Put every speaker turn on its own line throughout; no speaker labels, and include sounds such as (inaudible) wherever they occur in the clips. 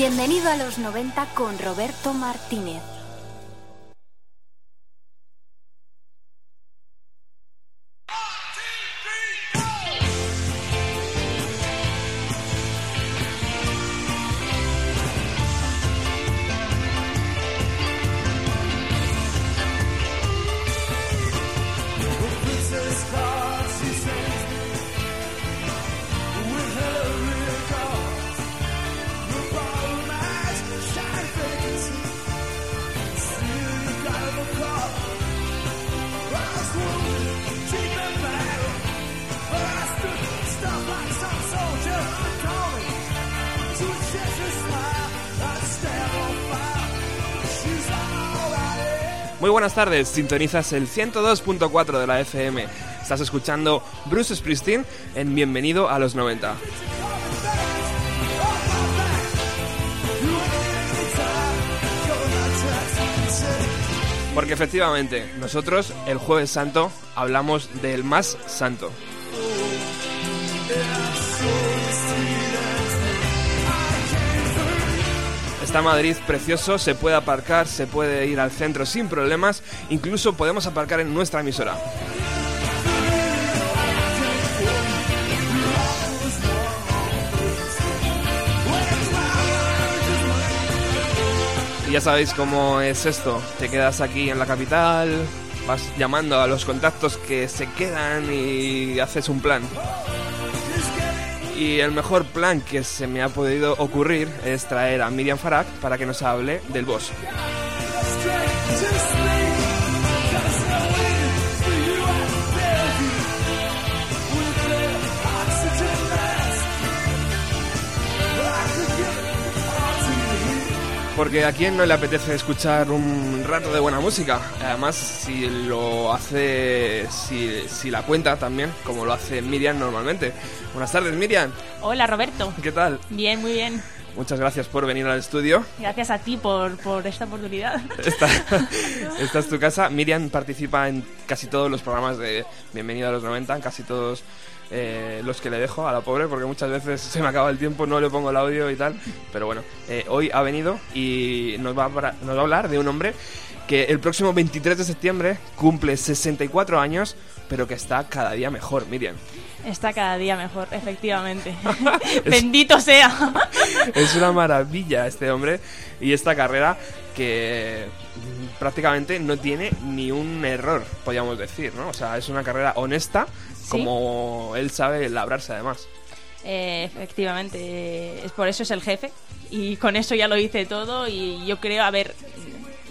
Bienvenido a los 90 con Roberto Martínez.
Buenas tardes, sintonizas el 102.4 de la FM. Estás escuchando Bruce Springsteen en Bienvenido a los 90. Porque efectivamente, nosotros el jueves santo hablamos del más santo. Está Madrid precioso, se puede aparcar, se puede ir al centro sin problemas, incluso podemos aparcar en nuestra emisora. Y ya sabéis cómo es esto, te quedas aquí en la capital, vas llamando a los contactos que se quedan y haces un plan. Y el mejor plan que se me ha podido ocurrir es traer a Miriam Farag para que nos hable del boss. Porque a quién no le apetece escuchar un rato de buena música. Además, si lo hace, si, si la cuenta también, como lo hace Miriam normalmente. Buenas tardes, Miriam.
Hola, Roberto.
¿Qué tal?
Bien, muy bien.
Muchas gracias por venir al estudio.
Gracias a ti por, por esta oportunidad.
Esta, (laughs) esta, es tu casa. Miriam participa en casi todos los programas de Bienvenido a los 90, en casi todos eh, los que le dejo a la pobre, porque muchas veces se me acaba el tiempo, no le pongo el audio y tal. Pero bueno, eh, hoy ha venido y nos va, a, nos va a hablar de un hombre que el próximo 23 de septiembre cumple 64 años, pero que está cada día mejor, Miriam.
Está cada día mejor, efectivamente. (laughs) (laughs) Bendito sea. (laughs)
es una maravilla este hombre y esta carrera que prácticamente no tiene ni un error, podríamos decir, ¿no? O sea, es una carrera honesta,
¿Sí?
como él sabe labrarse además.
Eh, efectivamente, es por eso es el jefe y con eso ya lo hice todo y yo creo, a ver,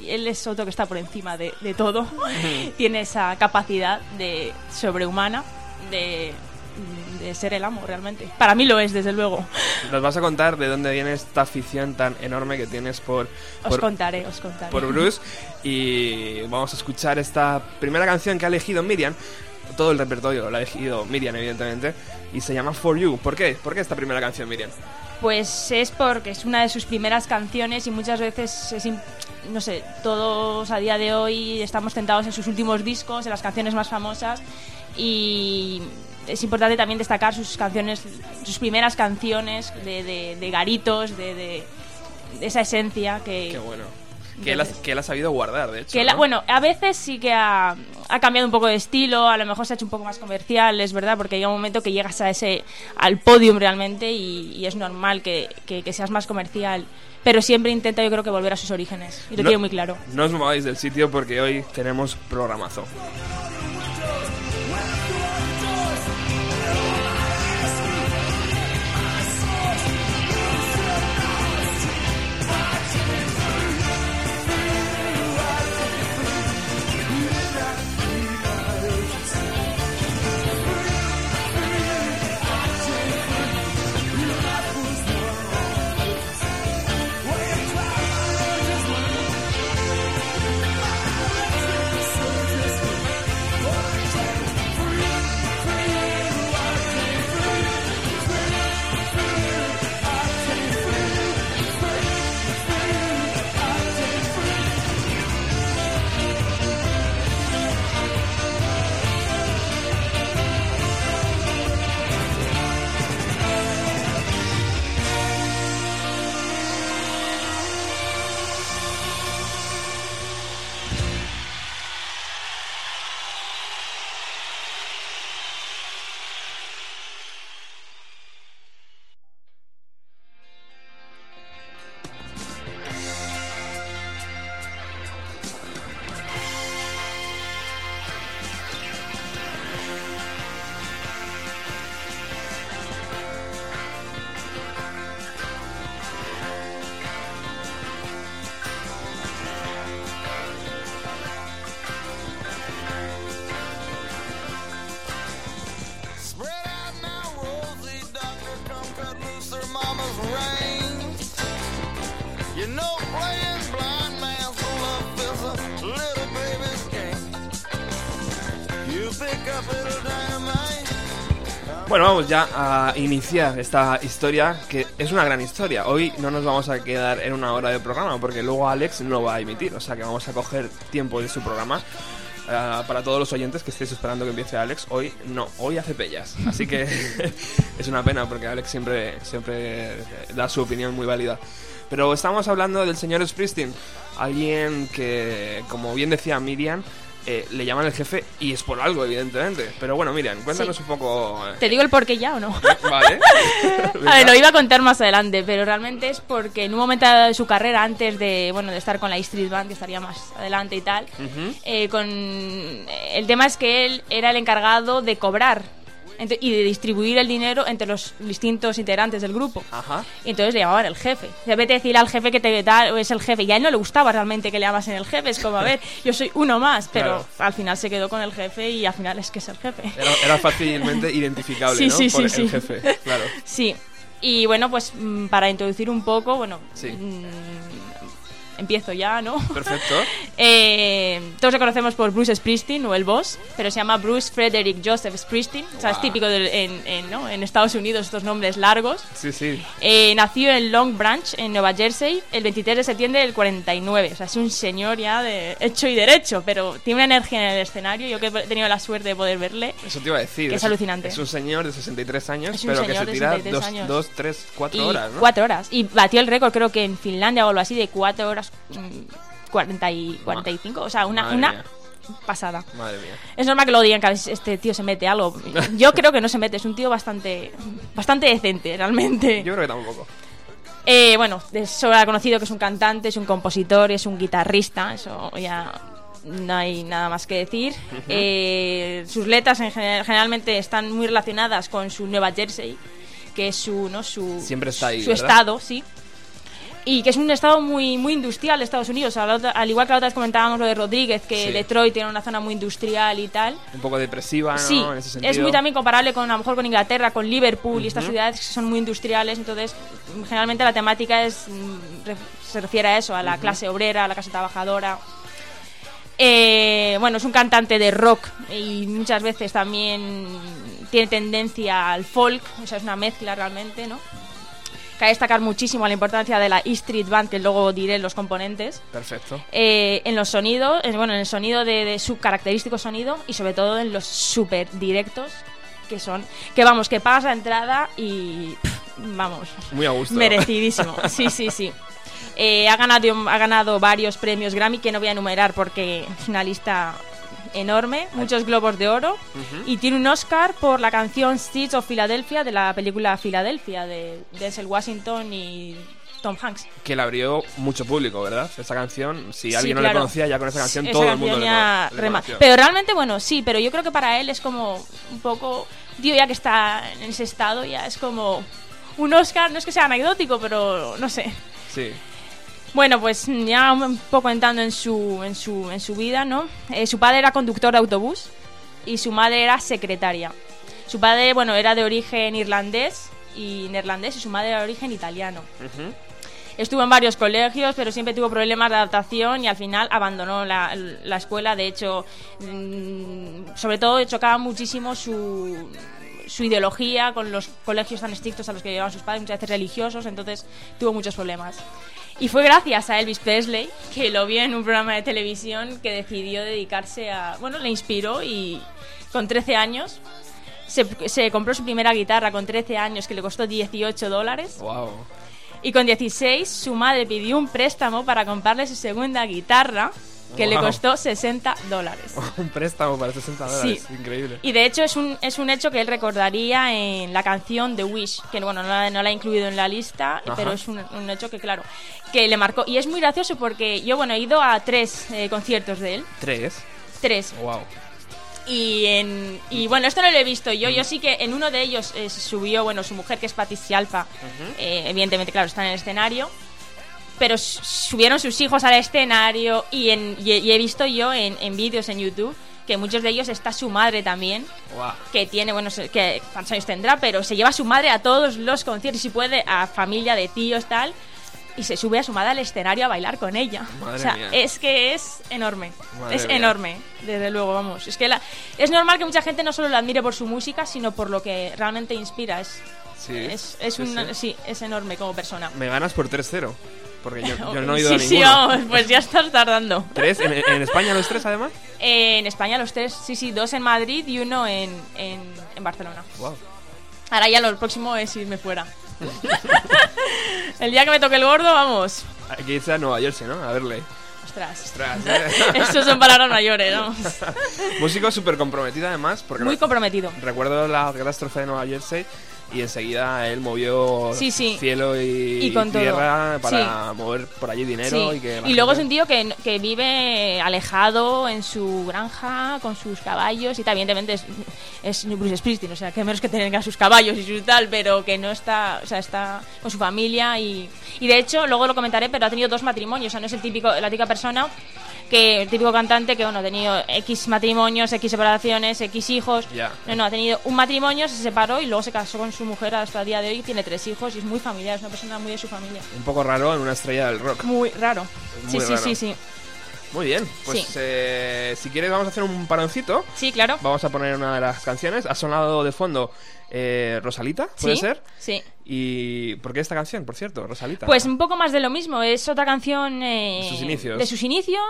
él es otro que está por encima de, de todo, (laughs) tiene esa capacidad de sobrehumana de de ser el amo realmente. Para mí lo es, desde luego.
Nos vas a contar de dónde viene esta afición tan enorme que tienes por...
Os
por,
contaré, os contaré.
Por Bruce (laughs) y vamos a escuchar esta primera canción que ha elegido Miriam. Todo el repertorio lo ha elegido Miriam, evidentemente, y se llama For You. ¿Por qué? ¿Por qué esta primera canción, Miriam?
Pues es porque es una de sus primeras canciones y muchas veces es no sé, todos a día de hoy estamos tentados en sus últimos discos, en las canciones más famosas y es importante también destacar sus canciones, sus primeras canciones de, de, de garitos, de, de, esa esencia que...
Qué bueno. Que él, ha, que él ha sabido guardar, de hecho.
Que bueno, a veces sí que ha, ha, cambiado un poco de estilo, a lo mejor se ha hecho un poco más comercial, es verdad, porque llega un momento que llegas a ese al podium realmente y, y es normal que, que, que, seas más comercial. Pero siempre intenta, yo creo que volver a sus orígenes. Y lo
no,
tiene muy claro.
No os mováis del sitio porque hoy tenemos programazo. Vamos ya a iniciar esta historia, que es una gran historia. Hoy no nos vamos a quedar en una hora de programa, porque luego Alex no va a emitir, o sea que vamos a coger tiempo de su programa. Ah, para todos los oyentes que estéis esperando que empiece Alex, hoy no, hoy hace pellas. Así que (laughs) (laughs) es una pena porque Alex siempre, siempre da su opinión muy válida. Pero estamos hablando del señor Springsteen, alguien que, como bien decía Miriam, eh, le llaman el jefe y es por algo, evidentemente. Pero bueno, Miriam, cuéntanos
Sí.
un poco. eh,
¿Te digo el por qué ya o no?
Vale. (laughs)
A ver, lo iba a contar más adelante, pero realmente es porque en un momento de su carrera, antes de bueno de estar con la Street Band, que estaría más adelante y tal, eh, con el tema es que él era el encargado de cobrar y de distribuir el dinero entre los distintos integrantes del grupo.
Ajá.
Y entonces le llamaban el jefe. De vete a decirle al jefe que te da, o es el jefe. Y a él no le gustaba realmente que le llamasen el jefe. Es como, a ver, yo soy uno más. Pero
Claro.
al final se quedó con el jefe y al final es que es el jefe.
Era, era fácilmente (laughs) identificable,
Sí,
¿no?
sí,
Por
sí,
el
sí.
jefe, claro.
Sí. Y bueno, pues mm, para introducir un poco, bueno,
Sí.
mm, empiezo ya, ¿no?
Perfecto. (laughs)
Eh, todos le conocemos por Bruce Springsteen o el boss, pero se llama Bruce Frederick Joseph Springsteen. O sea, es típico del- en, en, ¿no? en Estados Unidos estos nombres largos.
Sí, sí.
Eh, nació en Long Branch, en Nueva Jersey, el 23 de septiembre del 49. O sea, es un señor ya de hecho y derecho, pero tiene una energía en el escenario. Yo que he tenido la suerte de poder verle.
Eso te iba a decir.
Que es
un-
alucinante.
Es un señor de 63 años,
Es un
pero que
señor
se
de
tira
63
dos,
años.
dos, tres, cuatro
y
horas, ¿no?
Cuatro horas. Y batió el récord, creo que en Finlandia o algo así, de cuatro horas mm, 40 y 45. O sea, una, una pasada.
Madre mía.
Es normal que lo digan que este tío se mete algo. (laughs) Yo creo que no se mete, es un tío bastante bastante decente, realmente.
Yo creo que tampoco.
Eh, bueno, es conocido que es un cantante, es un compositor, es un guitarrista, eso ya no hay nada más que decir. Eh, sus letras en general- generalmente están muy relacionadas con su Nueva Jersey, que es su, ¿no? su,
Siempre está ahí,
su
¿verdad?
estado, sí. Y que es un estado muy, muy industrial de Estados Unidos. Al, igual que la otra vez comentábamos lo de Rodríguez, que
Sí.
Detroit tiene una zona muy industrial y tal.
Un poco depresiva, ¿no?
Sí,
en ese sentido.
es muy también comparable con a lo mejor con Inglaterra, con Liverpool y estas ciudades que son muy industriales, entonces generalmente la temática es mm, se refiere a eso, a la clase obrera, a la clase trabajadora. Eh, bueno, es un cantante de rock y muchas veces también tiene tendencia al folk, o sea, es una mezcla realmente, ¿no? Cabe destacar muchísimo la importancia de la E Street Band, que luego diré los componentes
Perfecto.
eh, en los sonidos, en- bueno, en el sonido de, de su característico sonido y sobre todo en los super directos que son, que vamos, que pagas la entrada y pff, vamos,
Muy a gusto.
merecidísimo. (laughs) Sí, sí, sí. Eh, ha, ganado, ha ganado varios premios Grammy que no voy a enumerar porque es una lista enorme, muchos globos de oro y tiene un Oscar por la canción Streets of Philadelphia de la película Philadelphia de Denzel Washington y Tom Hanks.
Que le abrió mucho público, ¿verdad? Esa canción, si
Sí,
alguien no le
claro.
conocía, ya con esa canción
Esa
todo el mundo le,
ya
le conoció.
Pero realmente, bueno, sí, pero yo creo que para él es como un poco. Tío, ya que está en ese estado, ya es como. Un Oscar, no es que sea anecdótico, pero no sé.
Sí.
Bueno, pues ya un poco entrando en su, en su, en su vida, ¿no? Eh, su padre era conductor de autobús y su madre era secretaria. Su padre, bueno, era de origen irlandés y neerlandés y su madre era de origen italiano. Estuvo en varios colegios, pero siempre tuvo problemas de adaptación y al final abandonó la, la escuela. De hecho, mm, sobre todo chocaba muchísimo su, su ideología con los colegios tan estrictos a los que llevaban sus padres, muchas veces religiosos, entonces tuvo muchos problemas. Y fue gracias a Elvis Presley, que lo vio en un programa de televisión, que decidió dedicarse a... Bueno, le inspiró y con 13 años se, se compró su primera guitarra con 13 años, que le costó 18 dólares.
Wow.
Y con 16 su madre pidió un préstamo para comprarle su segunda guitarra, que le costó 60 dólares. (laughs)
Un préstamo para 60 dólares. Increíble.
Y de hecho es un, es un hecho que él recordaría en la canción The Wish, que bueno, no la, no la he incluido en la lista,
Ajá.
pero es un, un hecho que claro, que le marcó. Y es muy gracioso porque yo, bueno, he ido a tres eh, conciertos de él,
Tres.
tres.
Wow.
Y, en, y bueno, esto no lo he visto yo. Yo sí que en uno de ellos eh, subió, bueno, su mujer, que es Patricia Alfa. Eh, evidentemente, claro, está en el escenario. Pero s- subieron sus hijos al escenario y, en, y, he- y he visto yo en, en vídeos en YouTube que muchos de ellos está su madre también,
Wow.
que tiene, bueno, que cuántos años tendrá, pero se lleva a su madre a todos los conciertos y si puede, a familia de tíos, tal. y se sube a su madre al escenario a bailar con ella.
Madre
o sea,
mía.
es que es enorme.
Madre
es
mía.
enorme, desde luego, vamos. Es que la- es normal que mucha gente no solo la admire por su música, sino por lo que realmente inspira. Es,
Sí,
es, es
sí,
un-
sí.
sí, es enorme como persona.
Me ganas por 3-0. Porque yo, yo (laughs) no he ido
sí,
a
sí,
ninguno.
vamos, pues ya estás tardando.
¿Tres? ¿En, en España los tres, además?
Eh, en España los tres, sí, sí, dos en Madrid y uno en, en, en Barcelona.
Wow.
Ahora ya lo próximo es irme fuera. (laughs) el día que me toque el gordo, vamos.
Hay que irse a Nueva Jersey, ¿no? A verle.
Ostras.
Ostras. (laughs)
Estos son palabras mayores, ¿no?
Músico súper comprometido, además. Porque
Muy comprometido.
recuerdo la catástrofe de Nueva Jersey y enseguida él movió
Sí, sí.
cielo y,
Y con todo.
tierra para mover por allí dinero y que
Y luego es un tío que, que vive alejado en su granja con sus caballos y tal. Evidentemente es, es Bruce Springsteen, o sea, que menos que tener a sus caballos y su tal, pero que no está, o sea, está con su familia y, y de hecho, luego lo comentaré, pero ha tenido dos matrimonios, o sea, no es el típico, la típica persona que el típico cantante que bueno ha tenido X matrimonios, X separaciones, X hijos.
Ya.
No, no, ha tenido un matrimonio, se separó y luego se casó con su mujer hasta el día de hoy, tiene tres hijos y es muy familiar, es una persona muy de su familia.
Un poco raro en una estrella del rock.
Muy raro. Sí,
muy
sí,
raro.
sí, sí.
Muy bien, pues
Sí.
eh, si quieres vamos a hacer un paroncito.
Sí, claro.
Vamos a poner una de las canciones. Ha sonado de fondo eh, Rosalita, ¿puede
¿Sí?
ser?
Sí.
¿Y por qué esta canción, por cierto, Rosalita?
Pues un poco más de lo mismo, es otra canción eh,
De sus inicios.
de sus inicios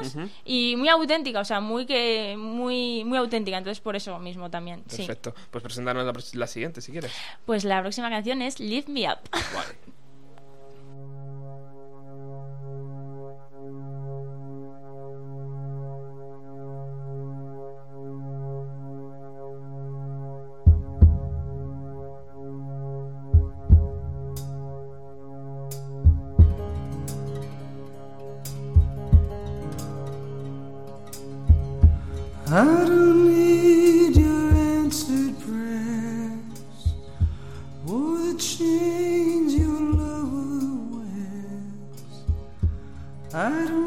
y muy auténtica, o sea, muy que muy muy auténtica, entonces por eso mismo también, sí.
Perfecto. Pues presentarnos la, la siguiente, si quieres.
Pues la próxima canción es Lift Me Up.
Vale.
I don't need your answered prayers or the chains your lover wears. I don't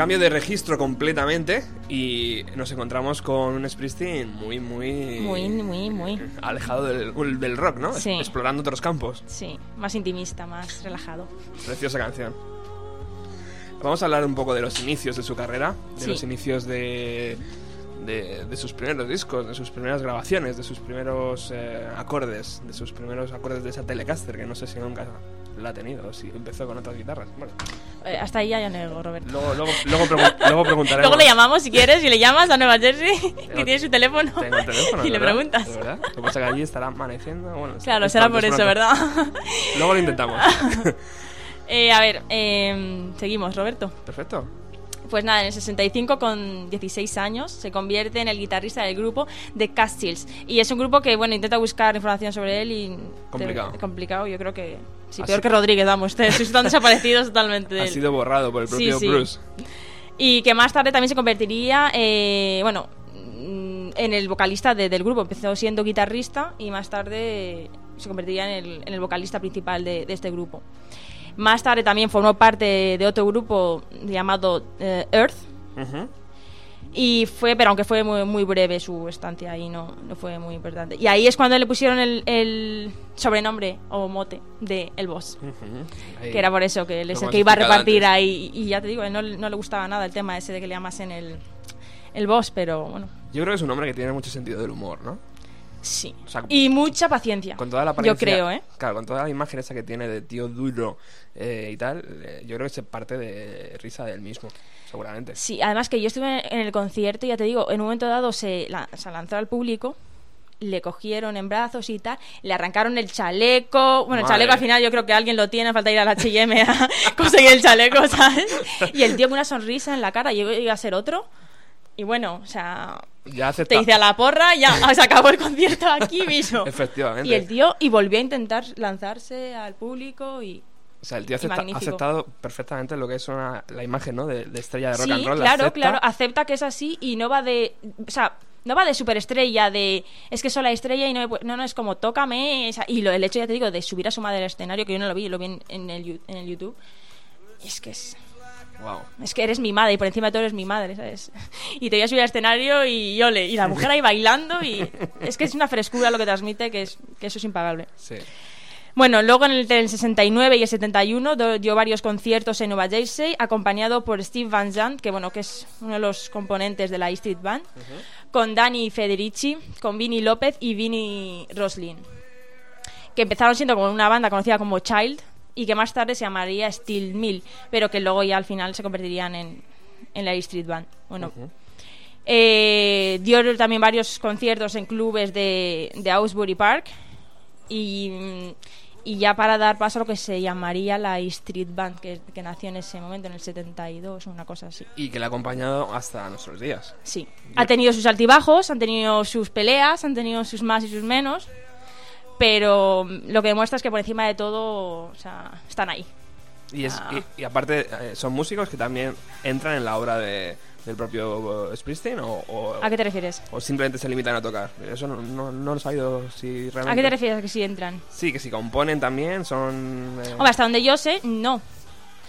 Cambio de registro completamente y nos encontramos con un Springsteen muy, muy...
Muy, muy, muy.
Alejado del, del rock, ¿no?
Sí.
Explorando otros campos.
Sí, más intimista, más relajado.
Preciosa canción. Vamos a hablar un poco de los inicios de su carrera, de
Sí.
los inicios de, de, de sus primeros discos, de sus primeras grabaciones, de sus primeros eh, acordes, de sus primeros acordes de esa Telecaster, que no sé si nunca la ha tenido, si empezó con otras guitarras. Bueno,
Eh, hasta ahí ya ya nego, Roberto.
luego, luego, luego, pregun- (laughs) luego preguntaremos.
Luego le llamamos si quieres y le llamas a Nueva Jersey, (laughs) que tiene su teléfono,
Tengo el teléfono, (laughs)
y le preguntas.
¿De verdad? Lo que pasa es que allí estará amaneciendo. Bueno,
Claro, será por
es
eso. ¿verdad?
Luego lo intentamos.
Eh, a ver, eh, seguimos, Roberto.
Perfecto.
Pues nada, en el 65, con 16 años, se convierte en el guitarrista del grupo The Castles. Y es un grupo que, bueno, intenta buscar información sobre él y...
Complicado.
te- complicado, yo creo que... Sí, peor que Rodríguez, vamos, ustedes (laughs) están desaparecidos totalmente de
Ha sido borrado por el propio
sí.
Bruce.
Y que más tarde también se convertiría, eh, bueno, mm, en el vocalista de- del grupo. Empezó siendo guitarrista y más tarde se convertiría en el, en el vocalista principal de, de este grupo. Más tarde también formó parte de otro grupo llamado eh, Earth. Y fue, pero aunque fue muy, muy breve su estancia ahí, no, no fue muy importante. Y ahí es cuando le pusieron el, el sobrenombre o mote de El Boss. Que era por eso, que él
Lo
es el
hemos
que iba a repartir
antes.
ahí. Y ya te digo, no, no le gustaba nada el tema ese de que le llamasen el, el boss, pero bueno,
Yo creo que es un hombre que tiene mucho sentido del humor, ¿no?
Sí.
O sea,
Y mucha paciencia.
Con toda la
Yo creo, ¿eh?
Claro, con toda la imagen esa que tiene de tío duro eh, y tal, eh, yo creo que se parte de risa del mismo, seguramente.
Sí, además que yo estuve en el concierto ya te digo, en un momento dado se, la- se lanzó al público, le cogieron en brazos y tal, le arrancaron el chaleco. Bueno, el chaleco al final yo creo que alguien lo tiene, falta ir al HM a (laughs) conseguir el chaleco, ¿sabes? Y el tío con una sonrisa en la cara, llegó a ser otro. Y bueno, o sea,
Ya
te dice a la porra, ya (laughs) se acabó el concierto aquí mismo. (laughs)
Efectivamente.
Y el tío, y volvió a intentar lanzarse al público y...
O sea, el tío acepta- ha aceptado perfectamente lo que es una, la imagen, ¿no? De, de estrella de rock
sí,
and roll. la
claro,
acepta.
claro, acepta que es así y no va de... O sea, no va de superestrella, de... Es que soy la estrella y no, me no, no, es como tócame. esa- y lo, el hecho, ya te digo, de subir a su madre al escenario, que yo no lo vi, lo vi en, en el, en el YouTube. Es que es...
Wow.
Es que eres mi madre y por encima de todo eres mi madre, ¿sabes? Y te voy a subir al escenario y ole. Y la mujer ahí bailando y... Es que es una frescura lo que transmite que, es, que eso es impagable.
Sí.
Bueno, luego en el, en el 69 y el 71 do- dio varios conciertos en Nueva Jersey, acompañado por Steve Van Zandt, que bueno, que es uno de los componentes de la E Street Band, con Danny Federici, con Vinnie López y Vinnie Roslin, que empezaron siendo como una banda conocida como Child y que más tarde se llamaría Steel Mill, pero que luego ya al final se convertirían en, en la Street Band. Bueno, eh, dio también varios conciertos en clubes de, de Ausbury Park y, y ya para dar paso a lo que se llamaría la Street Band, que, que nació en ese momento, en el 72, una cosa así.
Y que le ha acompañado hasta nuestros días.
Sí. Ha tenido sus altibajos, han tenido sus peleas, han tenido sus más y sus menos, pero lo que demuestra es que por encima de todo, o sea, están ahí.
Y, es,
Ah.
y, y aparte, eh, son músicos que también entran en la obra de, del propio eh, Springsteen o, o,
¿A qué te refieres?
o simplemente se limitan a tocar. Eso no, no, no lo he sabido si realmente.
¿A qué te refieres a que sí entran?
Sí, que si componen también son. eh,
Hombre, hasta donde yo sé, no.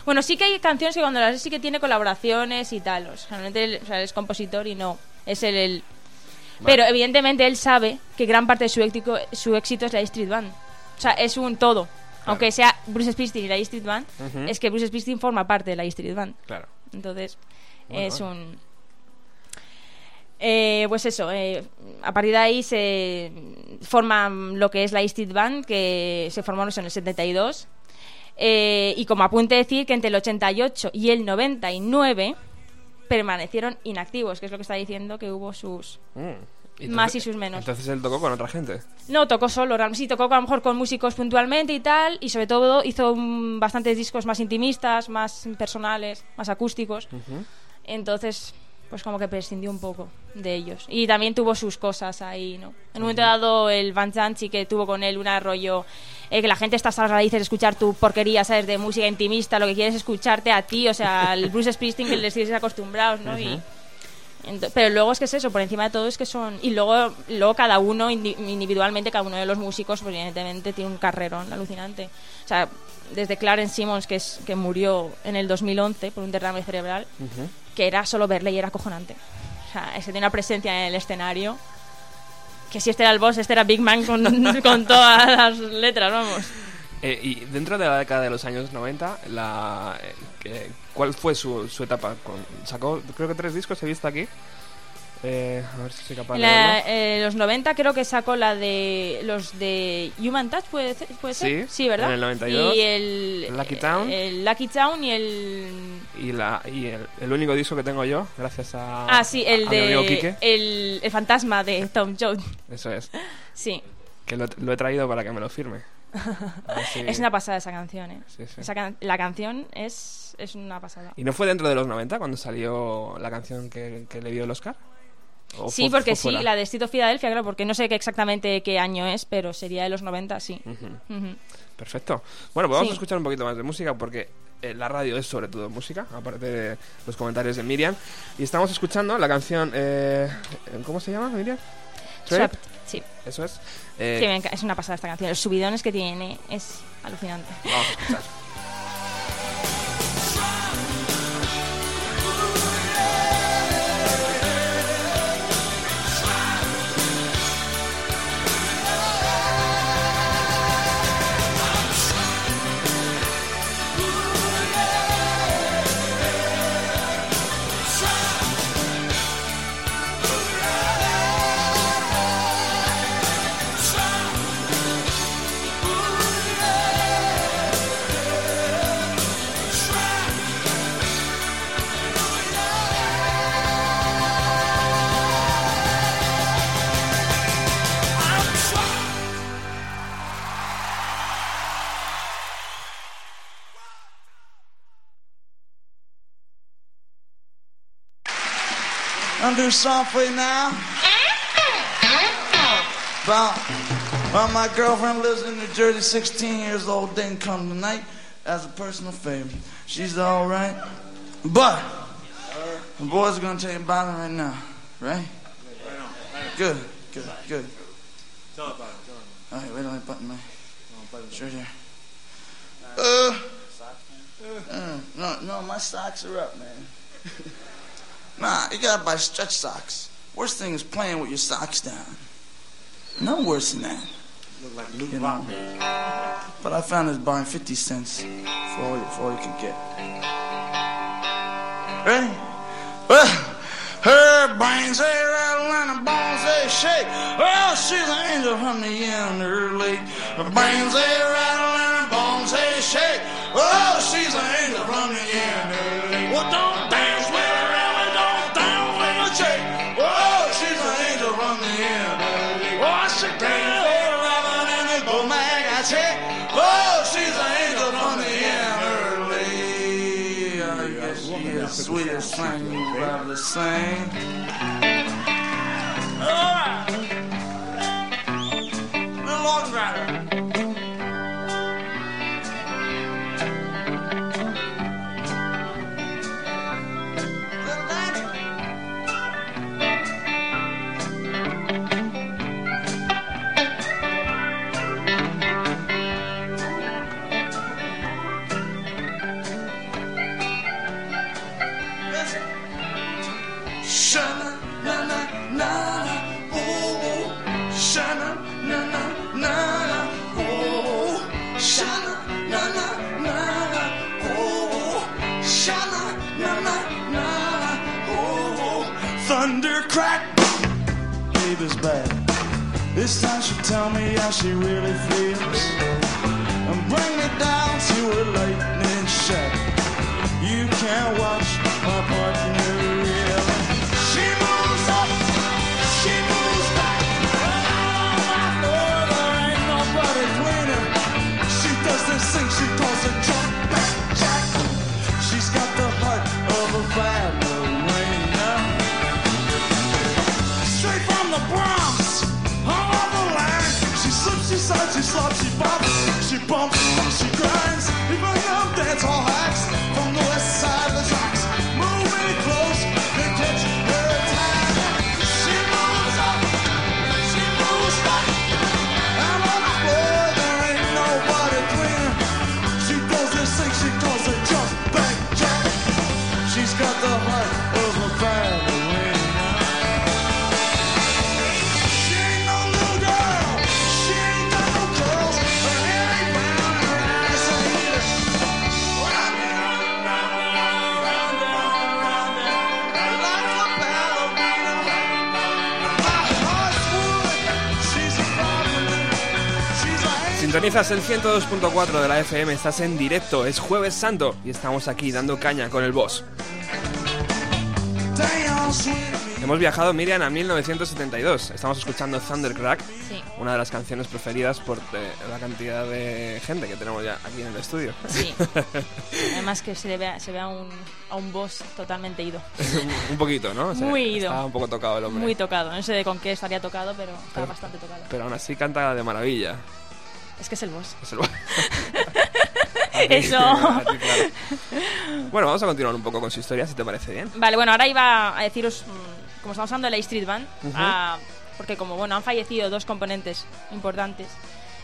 Bueno, sí que hay canciones que cuando las ves sí que tiene colaboraciones y tal. O sea, realmente o sea, es compositor y no. Es el. el- Pero evidentemente él sabe que gran parte de su éxito, su éxito es la Street Band. O sea, es un todo. Aunque sea Bruce Springsteen y la Street Band, es que Bruce Springsteen forma parte de la Street Band.
Claro.
Entonces,
Bueno,
es
bueno.
un... Eh, pues eso, eh, a partir de ahí se forma lo que es la Street Band, que se formó en el 72. Eh, y como apunte decir que entre el 88 y el 99 permanecieron inactivos, que es lo que está diciendo que hubo sus...
Mm.
Más y sus menos.
Entonces él tocó con otra gente.
No, tocó solo, sí, tocó a lo mejor con músicos puntualmente y tal, y sobre todo hizo bastantes discos más intimistas, más personales, más acústicos. Entonces, pues como que prescindió un poco de ellos. Y también tuvo sus cosas ahí, ¿no? En un momento dado, el Van Zandt sí que tuvo con él un rollo eh, que la gente está hasta las raíces de escuchar tu porquería, ¿sabes? De música intimista, lo que quieres es escucharte a ti, o sea, el (laughs) Bruce Springsteen que les tienes acostumbrados, ¿no? Y Ento- pero luego es que es eso, por encima de todo es que son... Y luego, luego cada uno, indi- individualmente, cada uno de los músicos, pues evidentemente tiene un carrerón alucinante. O sea, desde Clarence Simmons, que, es, que murió en el 2011 por un derrame cerebral, que era solo verle y era acojonante. Sea, ese tiene una presencia en el escenario que si este era el boss, este era Big Man con, (laughs) con todas las letras, vamos.
Eh, y dentro de la década de los años 90, la, eh, ¿cuál fue su, su etapa? Con, sacó, creo que tres discos, he visto aquí. Eh, a ver si soy capaz
En
de
la- eh, los 90 creo que sacó la de los de Human Touch, ¿puede, ser- puede ser?
Sí,
¿verdad?
en el 92.
Y el
Lucky Town.
El Lucky Town y el...
Y, la, y el, el único disco que tengo yo, gracias a,
Ah, sí, el de... El, el fantasma de Tom Jones.
Eso es.
Sí,
Que lo, lo he traído para que me lo firme. (laughs) Si-
es una pasada esa canción, ¿eh?
Sí, sí.
Esa can- la canción es, es una pasada.
¿Y no fue dentro de los 90 cuando salió la canción que, que le dio el Oscar? ¿O
Sí, porque sí, la de Street of Philadelphia, claro, porque no sé qué exactamente qué año es, pero sería de los 90, sí. Ujú.
Perfecto. Bueno, pues vamos
Sí.
a escuchar un poquito más de música porque eh, la radio es sobre todo música, aparte de los comentarios de Miriam. Y estamos escuchando la canción... eh, ¿Cómo se llama, Miriam? Trapped,
sí.
Eso es. Eh,
Sí, es una pasada esta canción. Los subidones que tiene es alucinante.
Vamos a escuchar.
Do something now. About, well, my girlfriend lives in New Jersey, 16 years old, didn't come tonight as a personal favor. She's all right. But, the boys are going to tell you about it right now, right? Good, good, good. Tell about it, tell All right, wait till I button my shirt here. Uh, uh, no, no, my socks are up, man. (laughs) Nah, you gotta buy stretch socks. Worst thing is playing with your socks down. No worse than that.
Look like Luke
You know. But I found this buying 50 cents for all you, for all you could get. Ready? Well, her brains they rattle and her bones they shake. Well, she's an angel from the end of her lake. Her brains they rattle and her bones they shake. Well, she's an angel from the end of her lake. Well, don't the same.
Sintonizas el 102.4 de la FM, estás en directo, es Jueves Santo y estamos aquí dando caña con el boss. Hemos viajado, Miriam, a 1972. Estamos escuchando Thundercrack,
Sí.
una de las canciones preferidas por eh, la cantidad de gente que tenemos ya aquí en el estudio.
Sí. (laughs) Además que se le vea, se vea un, a un boss totalmente ido. (laughs)
un poquito, ¿no? O sea,
Muy ido.
Estaba un poco tocado el hombre.
Muy tocado. No sé de con qué estaría tocado, pero está bastante tocado.
pero aún así canta de maravilla.
Es que es el boss.
Es el- (laughs)
Eso. (laughs)
Ti, claro. Bueno, vamos a continuar un poco con su historia, si te parece bien.
Vale, bueno, ahora iba a deciros, mm, como estamos hablando de la Street Band, a- porque como bueno, han fallecido dos componentes importantes.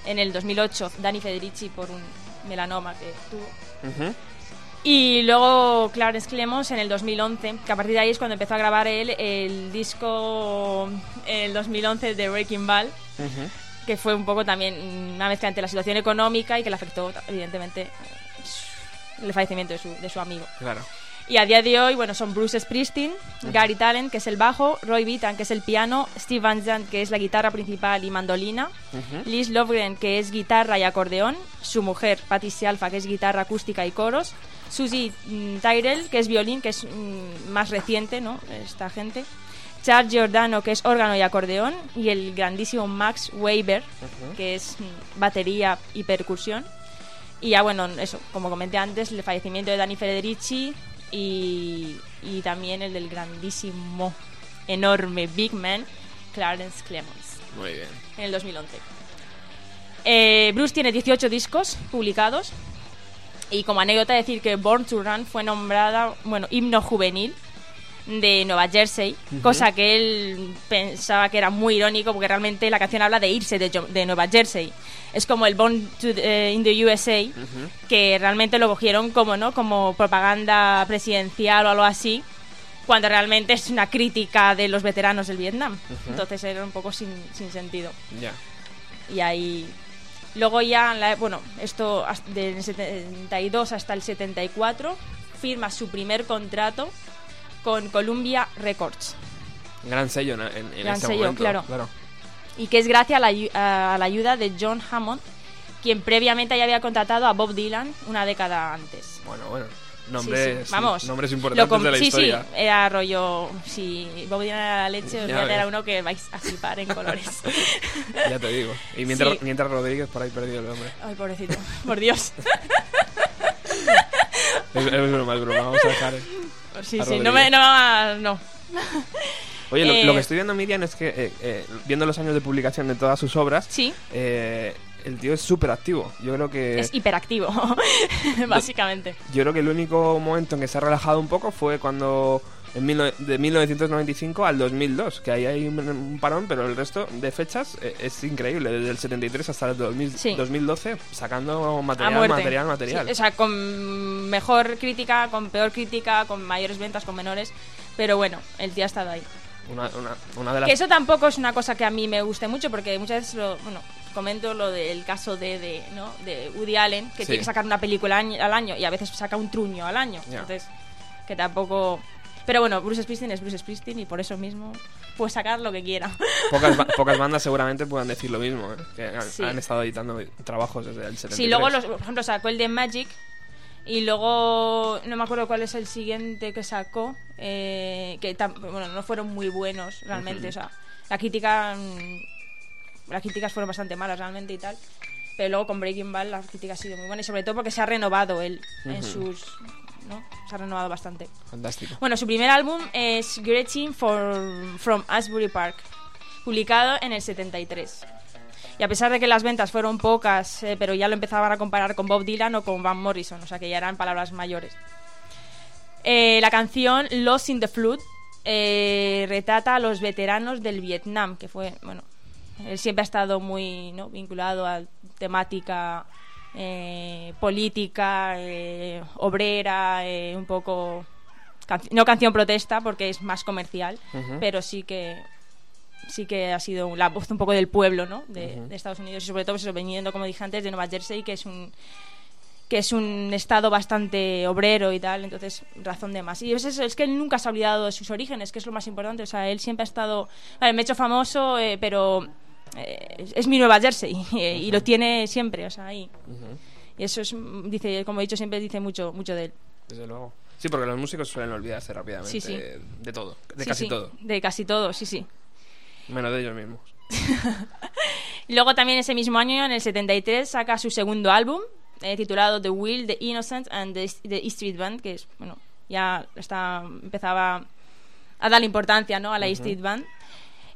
En el 2008, Dani Federici por un melanoma que tuvo. Y luego Clarence Clemons en el 2011, que a partir de ahí es cuando empezó a grabar él el disco en el 2011 de Breaking Ball,
Ujú.
Que fue un poco también una mezcla entre la situación económica y que le afectó evidentemente el fallecimiento de su, de su amigo.
Claro.
Y a día de hoy, bueno, son Bruce Springsteen, Gary Talent, que es el bajo, Roy Bittan, que es el piano, Steve Van Zandt, que es la guitarra principal y mandolina, Liz Lovgren, que es guitarra y acordeón, su mujer, Patty Alfa, que es guitarra acústica y coros, Susie mm, Tyrell, que es violín, que es mm, más reciente, ¿no? Esta gente. Charles Giordano, que es órgano y acordeón, y el grandísimo Max Weber, que es batería y percusión. Y ya bueno, eso, como comenté antes, el fallecimiento de Dani Federici y, y también el del grandísimo, enorme Big Man, Clarence Clemons,
Muy bien.
en el 2011. Eh, Bruce tiene 18 discos publicados y como anécdota decir que Born to Run fue nombrada, bueno, himno juvenil de Nueva Jersey, cosa que él pensaba que era muy irónico porque realmente la canción habla de irse de, de Nueva Jersey. Es como el Born to the- in the USA, que realmente lo cogieron como, ¿no? como propaganda presidencial o algo así, cuando realmente es una crítica de los veteranos del Vietnam. Entonces era un poco sin, sin sentido y ahí luego ya en la- bueno esto del 72 hasta el 74 firma su primer contrato con Columbia Records
Gran sello en, en, en
Gran
este
sello,
momento.
claro. y que es gracias a la, a la ayuda de John Hammond quien previamente ya había contratado a Bob Dylan una década antes
Bueno, bueno.
Sí,
Nombres,
sí, Vamos,
nombres importantes de la
sí,
historia.
sí, era rollo. Si Bob Dylan era la leche, era uno que vais a flipar en colores. (laughs)
Ya te digo. Y mientras,
Sí.
mientras Rodríguez por ahí perdido el hombre.
Ay, pobrecito, por Dios. (laughs)
Es, es broma, es broma. Vamos a dejar. (laughs)
Sí, sí, no me. No, no. (laughs)
Oye, lo,
Eh,
lo que estoy viendo, Miriam, es que eh, eh, viendo los años de publicación de todas sus obras,
Sí,
eh, el tío es súper activo. Yo creo que
es hiperactivo, (laughs) (laughs) básicamente.
yo creo que el único momento en que se ha relajado un poco fue cuando en mil de 1995 al 2002, que ahí hay un, un parón, pero el resto de fechas eh, es increíble, desde el 73 hasta el 2000
Sí.
2012 sacando material, material, material.
Sí, o sea, con mejor crítica, con peor crítica, con mayores ventas, con menores. Pero bueno, el tío ha estado ahí.
Una, una, una de las
Que eso tampoco es una cosa que a mí me guste mucho, porque muchas veces lo, bueno, comento lo del caso de, de, ¿no? de Woody Allen, que
Sí.
tiene que sacar una película año- al año y a veces saca un truño al año. Entonces, que tampoco... Pero bueno, Bruce Springsteen es Bruce Springsteen y por eso mismo puede sacar lo que quiera.
pocas, ba- pocas bandas seguramente puedan decir lo mismo, ¿eh? que han,
Sí.
han estado editando trabajos desde el 73.
Sí, luego, los, por ejemplo, sacó el de Magic y luego no me acuerdo cuál es el siguiente que sacó, eh, que bueno, no fueron muy buenos realmente. O sea, la crítica, mm, las críticas fueron bastante malas realmente y tal. Pero luego con Breaking Bad la crítica ha sido muy buena y sobre todo porque se ha renovado él en sus... ¿no? Se ha renovado bastante.
Fantástico.
Bueno, su primer álbum es Greeting for, from Asbury Park, publicado en el 73. Y a pesar de que las ventas fueron pocas, eh, pero ya lo empezaban a comparar con Bob Dylan o con Van Morrison, o sea que ya eran palabras mayores. Eh, la canción Lost in the Flood eh, retrata a los veteranos del Vietnam, que fue, bueno, él siempre ha estado muy ¿no? vinculado a temática eh, política, eh, obrera, eh, un poco... no canción protesta porque es más comercial, pero sí que sí que ha sido la voz un poco del pueblo, ¿no? De, de Estados Unidos y sobre todo pues, viniendo, como dije antes, de Nueva Jersey, que es un que es un estado bastante obrero y tal, entonces razón de más. Y es eso, es que él nunca se ha olvidado de sus orígenes, que es lo más importante. O sea, él siempre ha estado. Vale, me he hecho famoso, eh, pero eh, es- mi Nueva Jersey (laughs) y, y lo tiene siempre, o sea, ahí. Y eso es, mm, dice, como he dicho, siempre dice mucho, mucho de él.
Desde luego. Sí, porque los músicos suelen olvidarse rápidamente
Sí, sí.
de todo, de
Sí,
casi todo,
De casi todo, sí, sí.
menos de ellos mismos. (laughs)
Luego también ese mismo año, en el 73, saca su segundo álbum, eh, titulado The Will, The Innocent and The, the Street Band, que es, bueno, ya está, empezaba a darle importancia ¿no? a la E Street Band.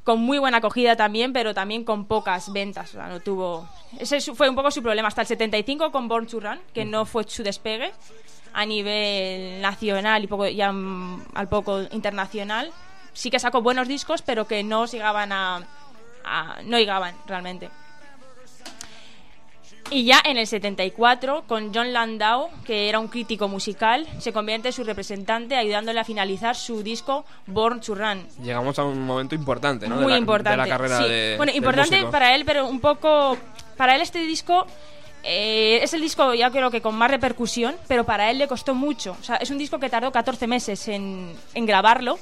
Con muy buena acogida también, pero también con pocas ventas. O sea, no tuvo... Ese fue un poco su problema. Hasta el 75 con Born to Run, que no fue su despegue a nivel nacional y poco, ya al poco internacional. Sí que sacó buenos discos, pero que no llegaban a, a- no llegaban realmente. Y ya en el 74, con John Landau, que era un crítico musical, se convierte en su representante, ayudándole a finalizar su disco Born to Run.
Llegamos a un momento importante, ¿no?
Muy
de la,
importante.
De la carrera
sí.
de.
bueno, importante para él, pero un poco. Para él, este disco. eh, es el disco, ya creo que con más repercusión, pero para él le costó mucho. O sea, es un disco que tardó 14 meses en, en grabarlo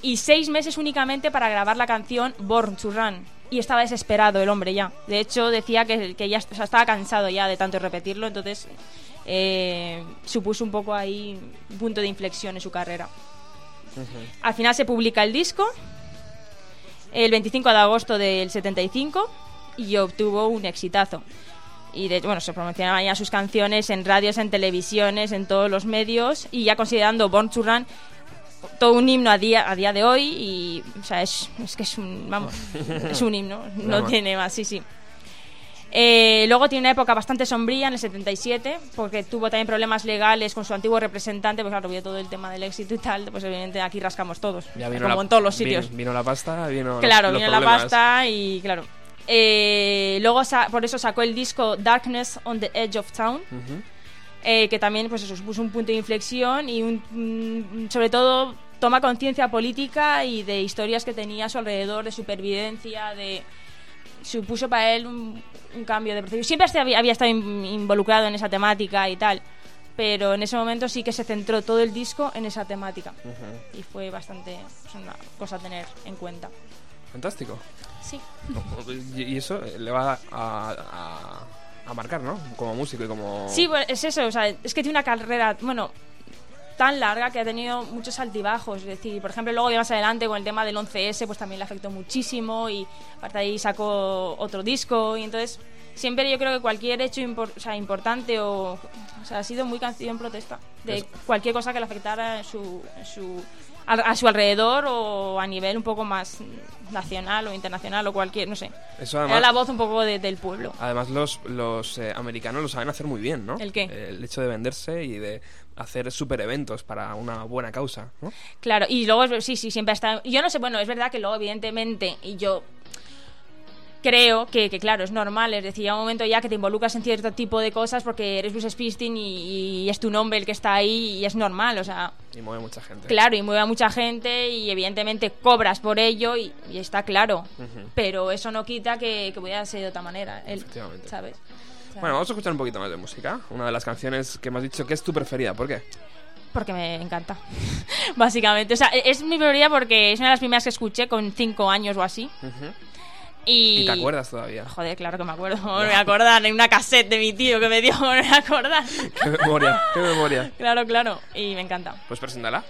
y 6 meses únicamente para grabar la canción Born to Run. Y estaba desesperado el hombre ya. De hecho, decía que, que ya o sea, estaba cansado ya de tanto repetirlo, entonces eh, supuso un poco ahí un punto de inflexión en su carrera. Al final se publica el disco el 25 de agosto del 75 y obtuvo un exitazo. Y de, bueno, se promocionaban ya sus canciones en radios, en televisiones, en todos los medios y ya considerando Born to Run todo un himno a día, a día de hoy y o sea, es, es que es un, vamos, (laughs) es un himno, no tiene más, sí, sí. Eh, luego tiene una época bastante sombría en el 77, porque tuvo también problemas legales con su antiguo representante, pues claro, vio todo el tema del éxito y tal, pues evidentemente aquí rascamos todos,
Ya vino
como
la-
en todos los
vino-
sitios.
Vino, la pasta, vino.
Claro,
los
vino la pasta y claro. Eh, luego sa- por eso sacó el disco Darkness on the Edge of Town. Eh, que también pues eso supuso un punto de inflexión y un, mm, sobre todo toma conciencia política y de historias que tenía a su alrededor de supervivencia, de supuso para él un, un cambio de percepción. Siempre había, había estado in- involucrado en esa temática y tal, pero en ese momento sí que se centró todo el disco en esa temática y fue bastante pues, una cosa a tener en cuenta.
Fantástico.
Sí.
Y (laughs) y eso le va a, a- a marcar, ¿no? Como músico y como.
Sí, pues es eso, o sea, es que tiene una carrera, bueno, tan larga que ha tenido muchos altibajos. Es decir, por ejemplo, luego ya más adelante con el tema del 11S, pues también le afectó muchísimo y aparte de ahí sacó otro disco y entonces siempre yo creo que cualquier hecho impor- o sea, importante o, o sea, ha sido muy canción protesta de
Es-
cualquier cosa que le afectara en su, en su, a, a su alrededor o a nivel un poco más nacional o internacional o cualquier, no sé.
Eso
Era
además.
la voz un poco de- del pueblo.
Además, los, los eh, americanos lo saben hacer muy bien, ¿no?
¿El qué?
El hecho de venderse y de hacer super eventos para una buena causa, ¿no?
Claro, y luego, sí, sí, siempre está... Yo no sé, bueno, es verdad que luego, evidentemente, y yo creo que, que, claro, es normal, es decir, llega un momento ya que te involucras en cierto tipo de cosas porque eres Bruce Springsteen y, y es tu nombre el que está ahí y es normal, o sea,
Y mueve mucha gente.
claro, y mueve a mucha gente y evidentemente cobras por ello y, y está claro, pero eso no quita que, que pudiera ser de otra manera, él,
Efectivamente.
¿sabes? O sea,
Bueno, vamos a escuchar un poquito más de música. Una de las canciones que me has dicho que es tu preferida. ¿Por qué?
Porque me encanta, (laughs) básicamente. O sea, es mi prioridad porque es una de las primeras que escuché con cinco años o así. Y,
Y te acuerdas todavía.
Joder, claro que me acuerdo. (laughs) Me voy a acordar en una cassette de mi tío que me dio, (laughs) me voy a acordar. (laughs)
Qué memoria, qué memoria.
Claro, claro. Y me encanta.
Pues preséntala.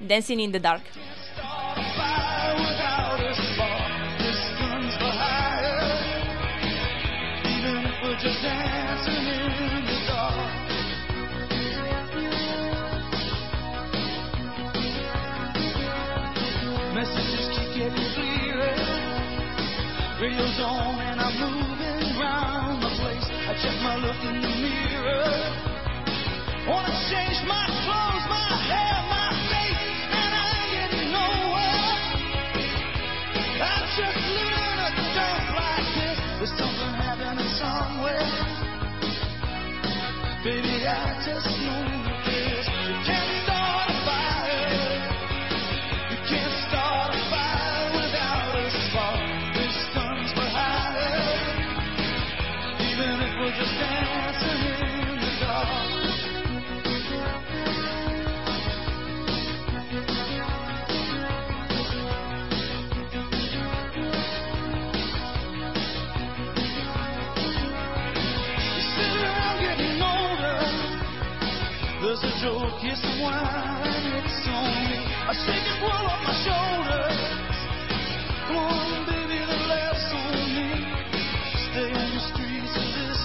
Dancing in the Dark.
fire Radio's on and I'm moving around the place. I check my look in the mirror. Wanna change my clothes,
kiss and wine, it's on me. I shake it well off my shoulders. Come on, baby, the laughs on me. Stay the streets this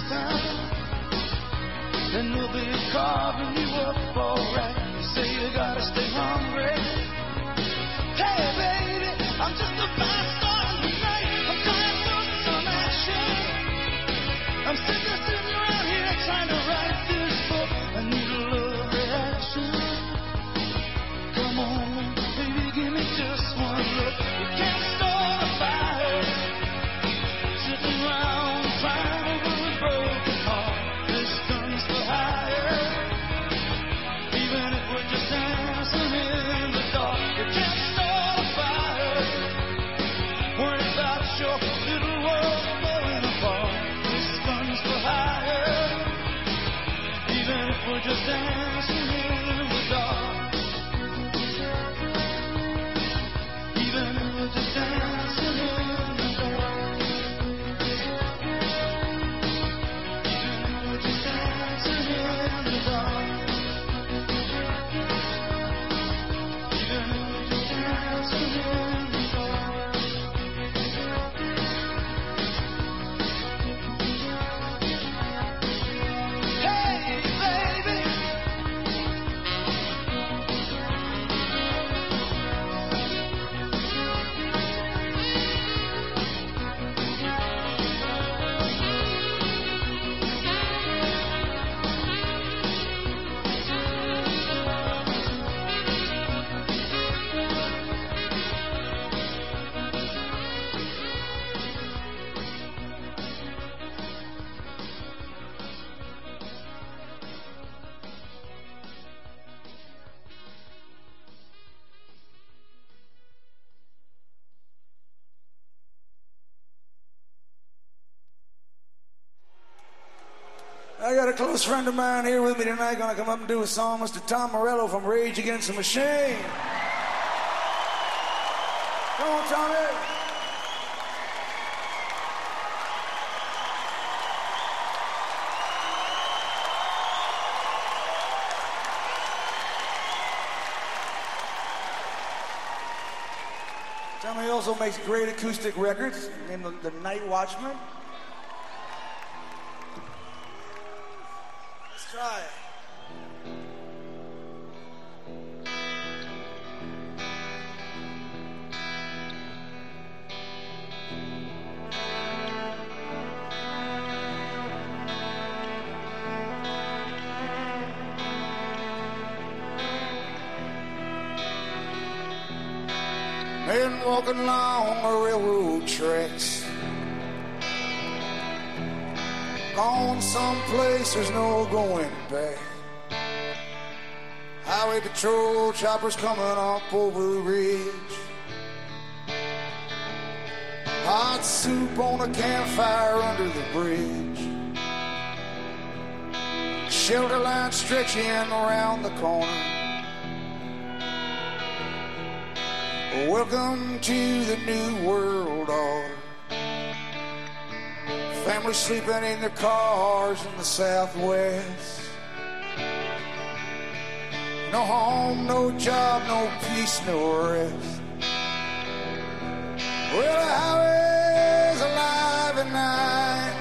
and they'll be carving you up alright. Say you gotta stay hungry. Hey, baby, I'm just a I
got a close friend of mine here with me tonight, gonna come up and do a song, Mr. Tom Morello from Rage Against the Machine. Come on, Tommy. Tommy also makes great acoustic records named the, Night Watchman. Choppers coming up over the ridge. Hot soup on a campfire under the bridge. Shelter line stretching around the corner. Welcome to the new world order. Families sleeping in their cars in the southwest. No home, no job, no peace, no rest. Well, the highway's alive at night.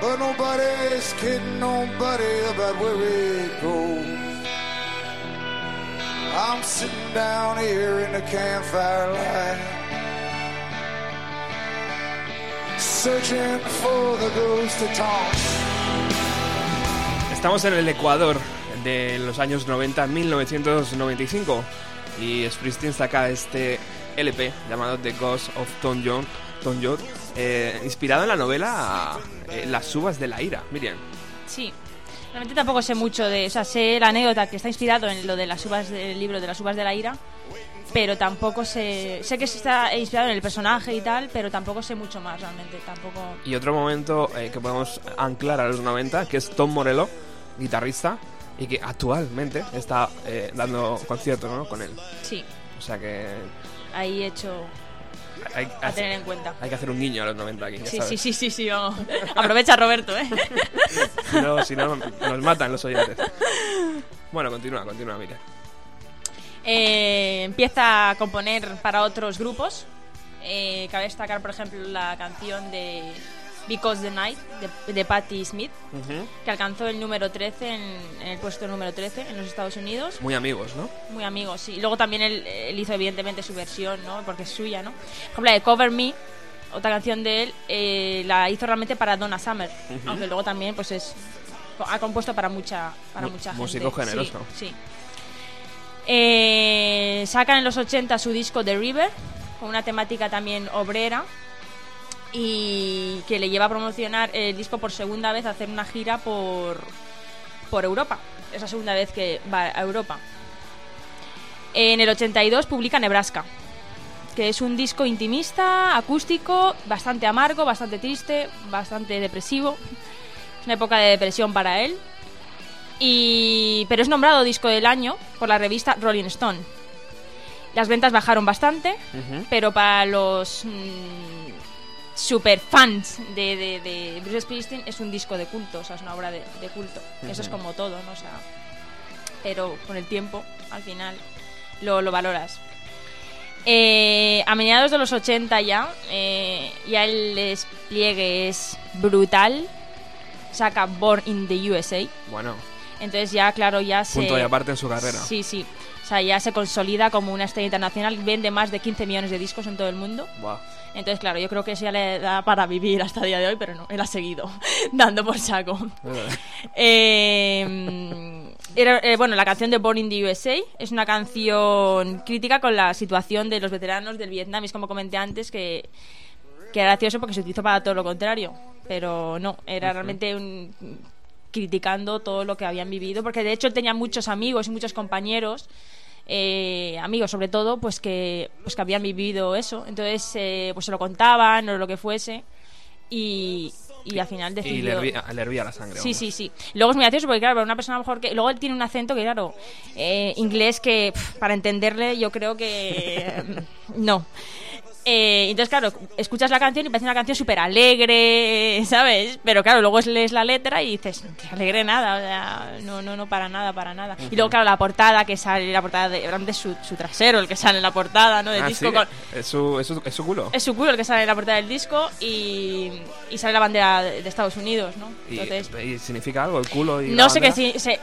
But nobody's kidding nobody about where it goes. I'm sitting down here in the campfire light. Searching for the ghost of Tom.
Estamos en el Ecuador de los años 90, 1995. Y Springsteen saca este LP llamado The Ghost of Tom John, Tom Joad, eh, inspirado en la novela eh, Las uvas de la ira. Miriam.
Sí. Realmente tampoco sé mucho de... O sea, sé la anécdota que está inspirado en lo de las uvas del libro de las uvas de la ira, pero tampoco sé... Sé que está inspirado en el personaje y tal, pero tampoco sé mucho más realmente. Tampoco...
Y otro momento eh, que podemos anclar a los 90, que es Tom Morello, guitarrista, y que actualmente está eh, dando conciertos ¿no? con él.
Sí.
O sea que
Ahí he hecho
Hay,
a tener en cuenta.
hay que hacer un guiño a los 90 aquí, ya
Sí,
sabes.
sí, sí, sí, sí, vamos. (laughs) Aprovecha Roberto, ¿eh? (laughs)
No, si no, nos matan los oyentes. Bueno, continúa, continúa, Miriam.
Eh, empieza a componer para otros grupos. Eh, cabe destacar, por ejemplo, la canción de Because the Night de, de Patti Smith, que alcanzó el número 13 en, en el puesto número 13 en los Estados Unidos.
Muy amigos, ¿no?
Muy amigos, sí. Y luego también él, él hizo, evidentemente, su versión, ¿no? Porque es suya, ¿no? Por ejemplo, la de Cover Me, otra canción de él, eh, la hizo realmente para Donna Summer. Aunque luego también, pues es. Ha compuesto para mucha, para
Mu-
mucha gente.
músico
Sí,
generoso.
Sí. Eh, sacan en los 80 su disco The River, con una temática también obrera. Y que le lleva a promocionar el disco por segunda vez, a hacer una gira por, por Europa. Es la segunda vez que va a Europa. En el 82 publica Nebraska, que es un disco intimista, acústico, bastante amargo, bastante triste, bastante depresivo. Es una época de depresión para él. Y... Pero es nombrado disco del año por la revista Rolling Stone. Las ventas bajaron bastante, pero para los mm, super fans de, de- de Bruce Springsteen es un disco de culto, o sea, es una obra de, de culto. Eso es como todo, ¿no? O sea, pero con el tiempo, al final, lo, lo valoras. Eh, a mediados de los 80 ya, eh, ya el despliegue es brutal. Saca Born in the USA.
Bueno,
Entonces ya, claro, ya se...
punto y aparte en su carrera.
Sí, sí. Sea, ya se consolida como una estrella internacional. Vende más de 15 millones de discos en todo el mundo. Entonces, claro, yo creo que eso ya le da para vivir hasta el día de hoy, pero no, él ha seguido (laughs) dando por saco. Eh, era- eh, bueno, la canción de Born in the USA es una canción crítica con la situación de los veteranos del Vietnam. Es como comenté antes que, que era gracioso porque se utilizó para todo lo contrario. Pero no, era realmente un, criticando todo lo que habían vivido. Porque de hecho él tenía muchos amigos y muchos compañeros. Eh, amigos sobre todo pues que pues que habían vivido eso entonces eh, pues se lo contaban o lo que fuese y, y al final
Y
decidió
le hervía, le hervía la sangre.
Sí,
vamos.
sí, sí. Luego es muy gracioso porque, claro, para una persona a lo mejor que. Luego él tiene un acento que, claro, eh, inglés que para entenderle yo creo que. (laughs) no. Eh, entonces, claro, escuchas la canción y parece una canción súper alegre, (laughs) ¿sabes? Pero claro, luego lees la letra y dices, alegre nada, o sea, no, no, no, para nada, para nada. Y luego, claro, la portada que sale, la portada de, es su, su trasero el que sale en la portada, ¿no? Del
Ah,
disco
¿sí?
con,
es, su, es, su, es su culo.
es su culo el que sale en la portada del disco y, y sale la bandera de, de Estados Unidos, ¿no?
Y,
Entonces,
y significa algo el culo y
no
la
sé qué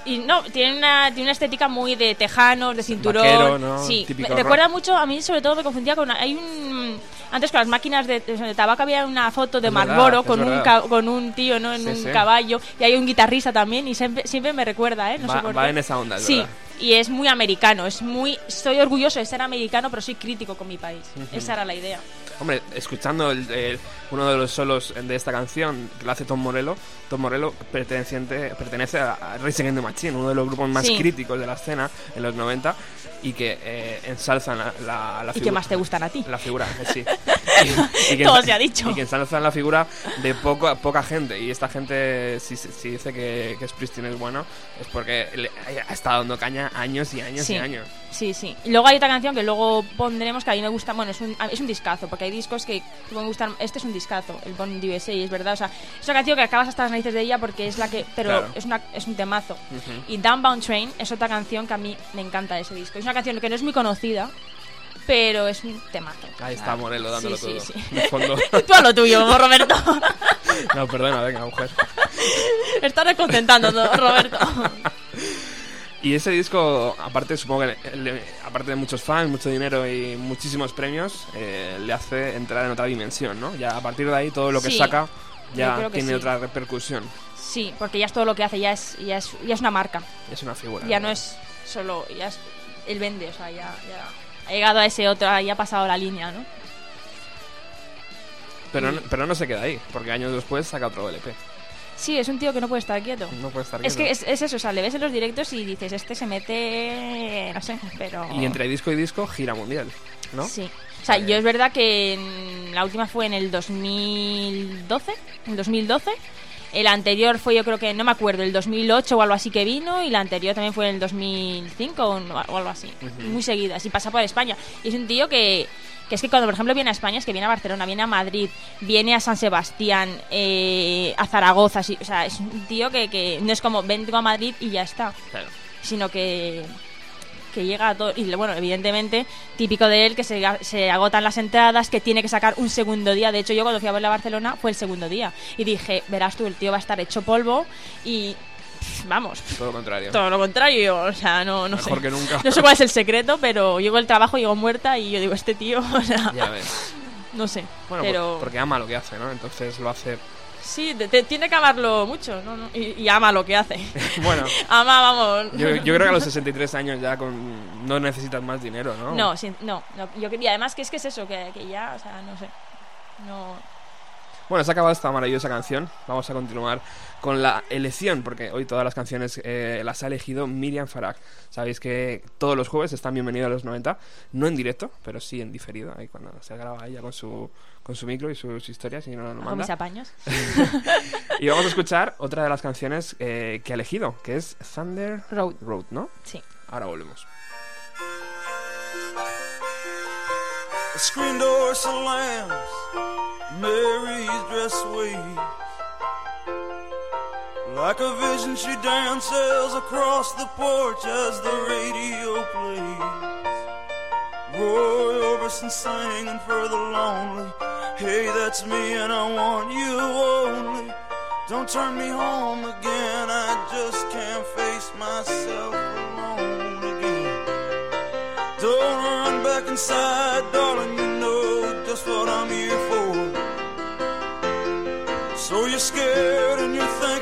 y no tiene una tiene una estética muy de tejanos de cinturón
vaquero, ¿no?
sí
Típico
me recuerda mucho a mí sobre todo me confundía con hay un antes con las máquinas de, de tabaco había una foto de
Es
Marlboro con un ca- con un tío no en
Sí,
un
sí.
caballo y hay un guitarrista también y siempre siempre me recuerda eh no
Va-
sé por
va
qué.
en esa onda, es
sí
verdad.
Y es muy americano es muy estoy orgulloso de ser americano pero soy crítico con mi país esa era la idea
Hombre, escuchando el- el- uno de los solos de esta canción que lo hace Tom Morello, Tom Morello perteneciente, pertenece a, Rage Against the Machine, uno de los grupos más
Sí.
críticos de la escena en los 90 y que eh, ensalzan la, la, la
y que
figura-
más te gustan a ti
La figura, (laughs) sí. Y, y que
Todo se ha dicho.
Y que ensalzan la figura de poco, poca gente. Y esta gente, si, si dice que, que Springsteen es bueno, es porque le- ha estado dando caña años y años
Sí.
y años.
Sí, sí. Y luego hay otra canción que luego pondremos que a mí me gusta, bueno, es un, es un discazo, porque hay discos que me gustan, este es un discazo, el the USA, es verdad, o sea, es una canción que acabas hasta las narices de ella porque es la que, pero
Claro.
es, una, es un temazo. Y Downbound Train es otra canción que a mí me encanta de ese disco. Es una canción que no es muy conocida, pero es un temazo.
Ahí está Morello dándolo
sí,
todo.
sí,
De
sí.
fondo. (laughs)
Tú a lo tuyo, Roberto. (laughs)
No, perdona, venga, mujer.
Estás descontentando, ¿no, Roberto. (laughs)
Y ese disco, aparte supongo que le- aparte de muchos fans, mucho dinero y muchísimos premios, eh, le hace entrar en otra dimensión, ¿no? Ya a partir de ahí todo lo que
Sí,
saca ya tiene
sí.
otra repercusión.
Sí, porque ya es todo lo que hace, ya es, ya es, ya es una marca.
Es una figura.
ya no es solo ya es él vende o sea ya, ya ha llegado a ese otro ya ha pasado la línea no
Pero, no- pero no se queda ahí, porque años después saca otro LP.
Sí es un tío que no puede estar quieto
No puede estar
es que
quieto.
es, es eso o sea le ves en los directos y dices este se mete no sé pero
Y entre disco y disco, gira mundial, ¿no?
sí o sea yo es verdad que en- la última fue en el 2012 en el 2012 El anterior fue, yo creo que, no me acuerdo, el 2008 o algo así que vino, y la anterior también fue en el 2005 o no- o algo así. Muy seguidas, y pasa por España. Y es un tío que, que es que cuando, por ejemplo, viene a España, es que viene a Barcelona, viene a Madrid, viene a San Sebastián, eh, a Zaragoza, así, o sea, es un tío que, que no es como vengo a Madrid y ya está,
Claro.
sino que que llega a todo. Y bueno, evidentemente, típico de él que se, se agotan las entradas, que tiene que sacar un segundo día. De hecho, yo cuando fui a verla a Barcelona fue el segundo día. Y dije, verás tú, el tío va a estar hecho polvo y. pff, Vamos,
Todo lo contrario.
todo lo contrario, o sea, no, no
Mejor
sé.
que nunca.
No sé cuál es el secreto, pero llego el trabajo, llego muerta y yo digo, este tío, (laughs) o sea,
Ya ves.
no sé.
Bueno,
pero
por- porque ama lo que hace, ¿no? Entonces lo hace.
Sí, te- te- tiene que amarlo mucho, ¿no? no, Y, y ama lo que hace. (laughs)
Bueno, (laughs)
ama, vamos.
yo, yo creo que a los 63 años ya con no necesitas más dinero, ¿no?
No, sí, no, no, yo, y además que es que es eso, que, que ya, o sea, no sé. No,
Bueno, se ha acabado esta maravillosa canción. Vamos a continuar con la elección, porque hoy todas las canciones eh, las ha elegido Miriam Farag. Sabéis que todos los jueves están bienvenidos a los 90, no en directo, pero sí en diferido, ahí cuando se graba ella con su, con su micro y sus historias y no lo
con mis
manda.
apaños. (laughs)
Y vamos a escuchar otra de las canciones eh, que ha elegido, que es Thunder
Road.
Road, ¿no?
Sí.
Ahora volvemos.
The screen door slams, Mary's dress waves. Like a vision, she dances across the porch as the radio plays. Roy Orbison singing for the lonely. Hey, that's me, and I want you only. Don't turn me home again, I just can't face myself alone again. Don't run back inside, darling. You know just what I'm here for. So you're scared and you're thinking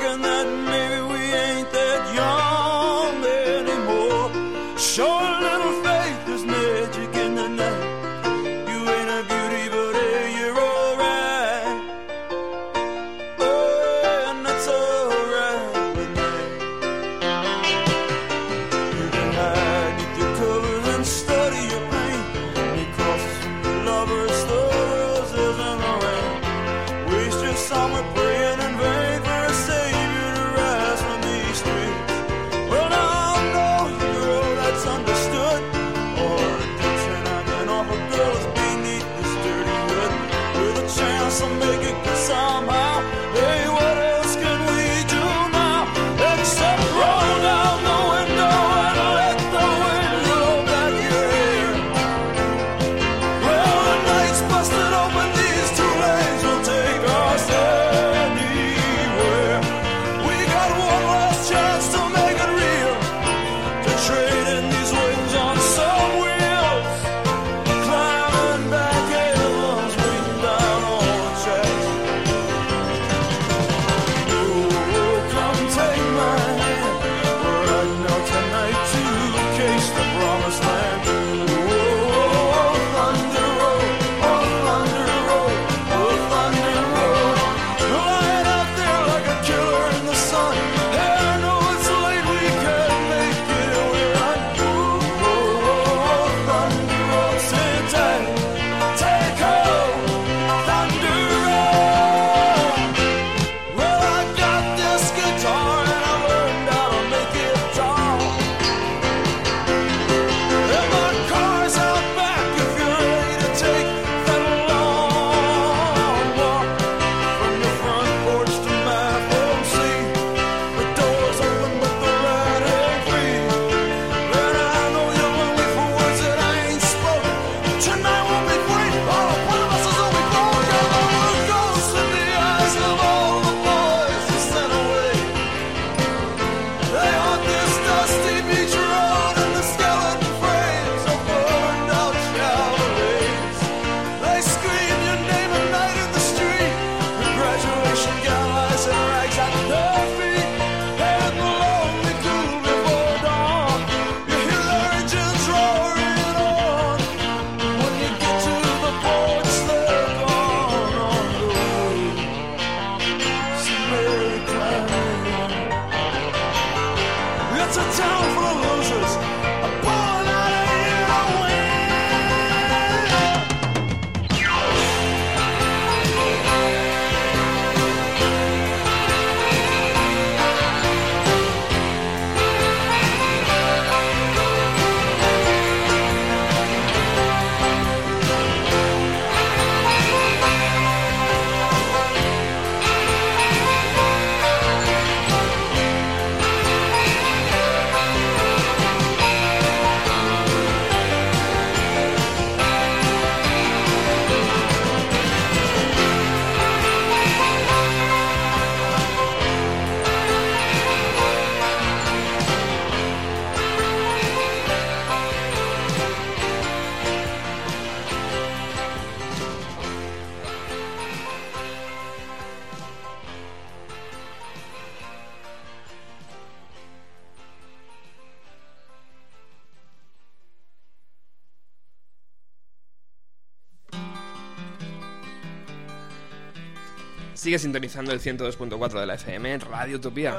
Sigue sintonizando el 102.4 de la FM, Radio Utopía.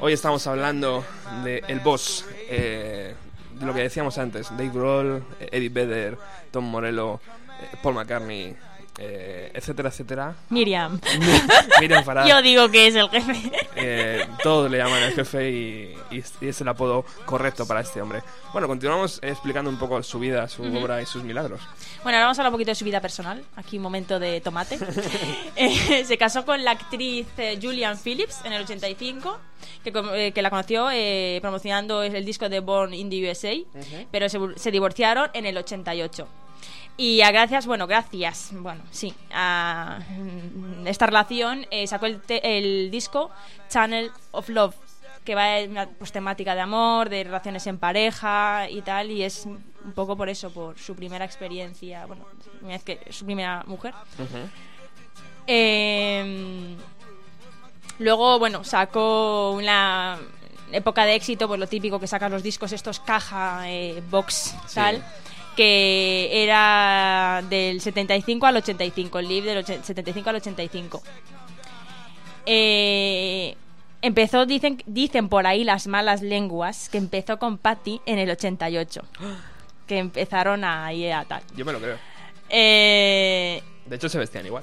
Hoy estamos hablando de El Boss, eh, de lo que decíamos antes, Dave Grohl, Eddie Vedder, Tom Morello, eh, Paul McCartney, eh, etcétera, etcétera.
Miriam.
Miriam Farah.
Yo digo que es el jefe.
Eh, todos le llaman el jefe y, y es- y es el apodo correcto para este hombre. Bueno, continuamos explicando un poco su vida, su obra y sus milagros.
Bueno, ahora vamos a hablar un poquito de su vida personal. Aquí un momento de tomate. (laughs) Eh, se casó con la actriz eh, Julian Phillips en el 85, que, que la conoció eh, promocionando el disco de Born in the USA, pero se, se divorciaron en el 88. Y a gracias, bueno, gracias, bueno, sí, a mm, esta relación eh, sacó el, te- el disco Channel of Love, que va en una pues, temática de amor, de relaciones en pareja y tal, y es un poco por eso, por su primera experiencia, bueno, vez que su primera mujer. Eh, luego, bueno, sacó una época de éxito, pues lo típico que sacan los discos, estos caja, eh, box, tal, que era del 75 al 85, el live del och- 75 al 85. Eh, empezó, dicen, dicen por ahí las malas lenguas, que empezó con Patty en el 88. Que empezaron ahí a tal.
Yo me lo creo.
Eh,
De hecho, se vestían igual.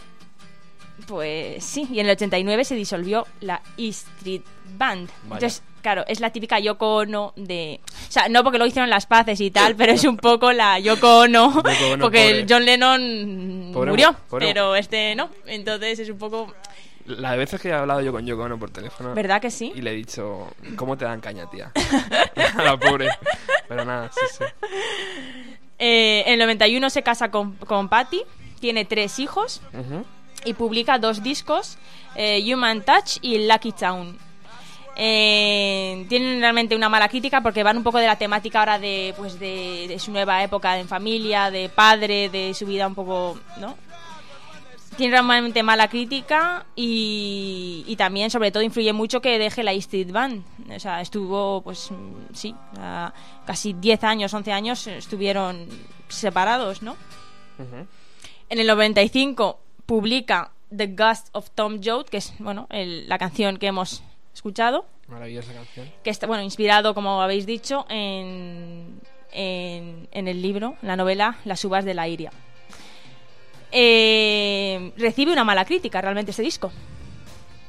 Pues sí, y en el 89 se disolvió la E Street Band.
Vaya.
Entonces, claro, es la típica Yoko Ono de... O sea, no porque lo hicieron las paces y tal, pero es un poco la Yoko Ono, (laughs)
Yoko Ono,
porque
pobre.
el John Lennon
Pobre
murió,
pobre
pero este no. Entonces es un poco...
La de veces que he hablado yo con Yoko Ono por teléfono.
¿Verdad que sí?
Y le he dicho, ¿cómo te dan caña, tía? A (laughs) la pobre. Pero nada, sí, sí.
Eh, en el 91 se casa con, con Patty, tiene tres hijos. Y publica dos discos, eh, Human Touch y Lucky Town. Eh, tienen realmente una mala crítica porque van un poco de la temática ahora de, pues de, de su nueva época en familia, de padre, de su vida un poco, ¿no? Tiene realmente mala crítica y, y también, sobre todo, influye mucho que deje la E Street Band. O sea, estuvo, pues, mm, sí, casi 10 años, 11 años estuvieron separados, ¿no?
Ujú.
En el 95 publica The Ghost of Tom Joad, que es bueno el- la canción que hemos escuchado,
Maravillosa canción.
que está bueno inspirado, como habéis dicho, en, en, en el libro, la novela Las uvas de la Iria. Eh, recibe una mala crítica realmente este disco.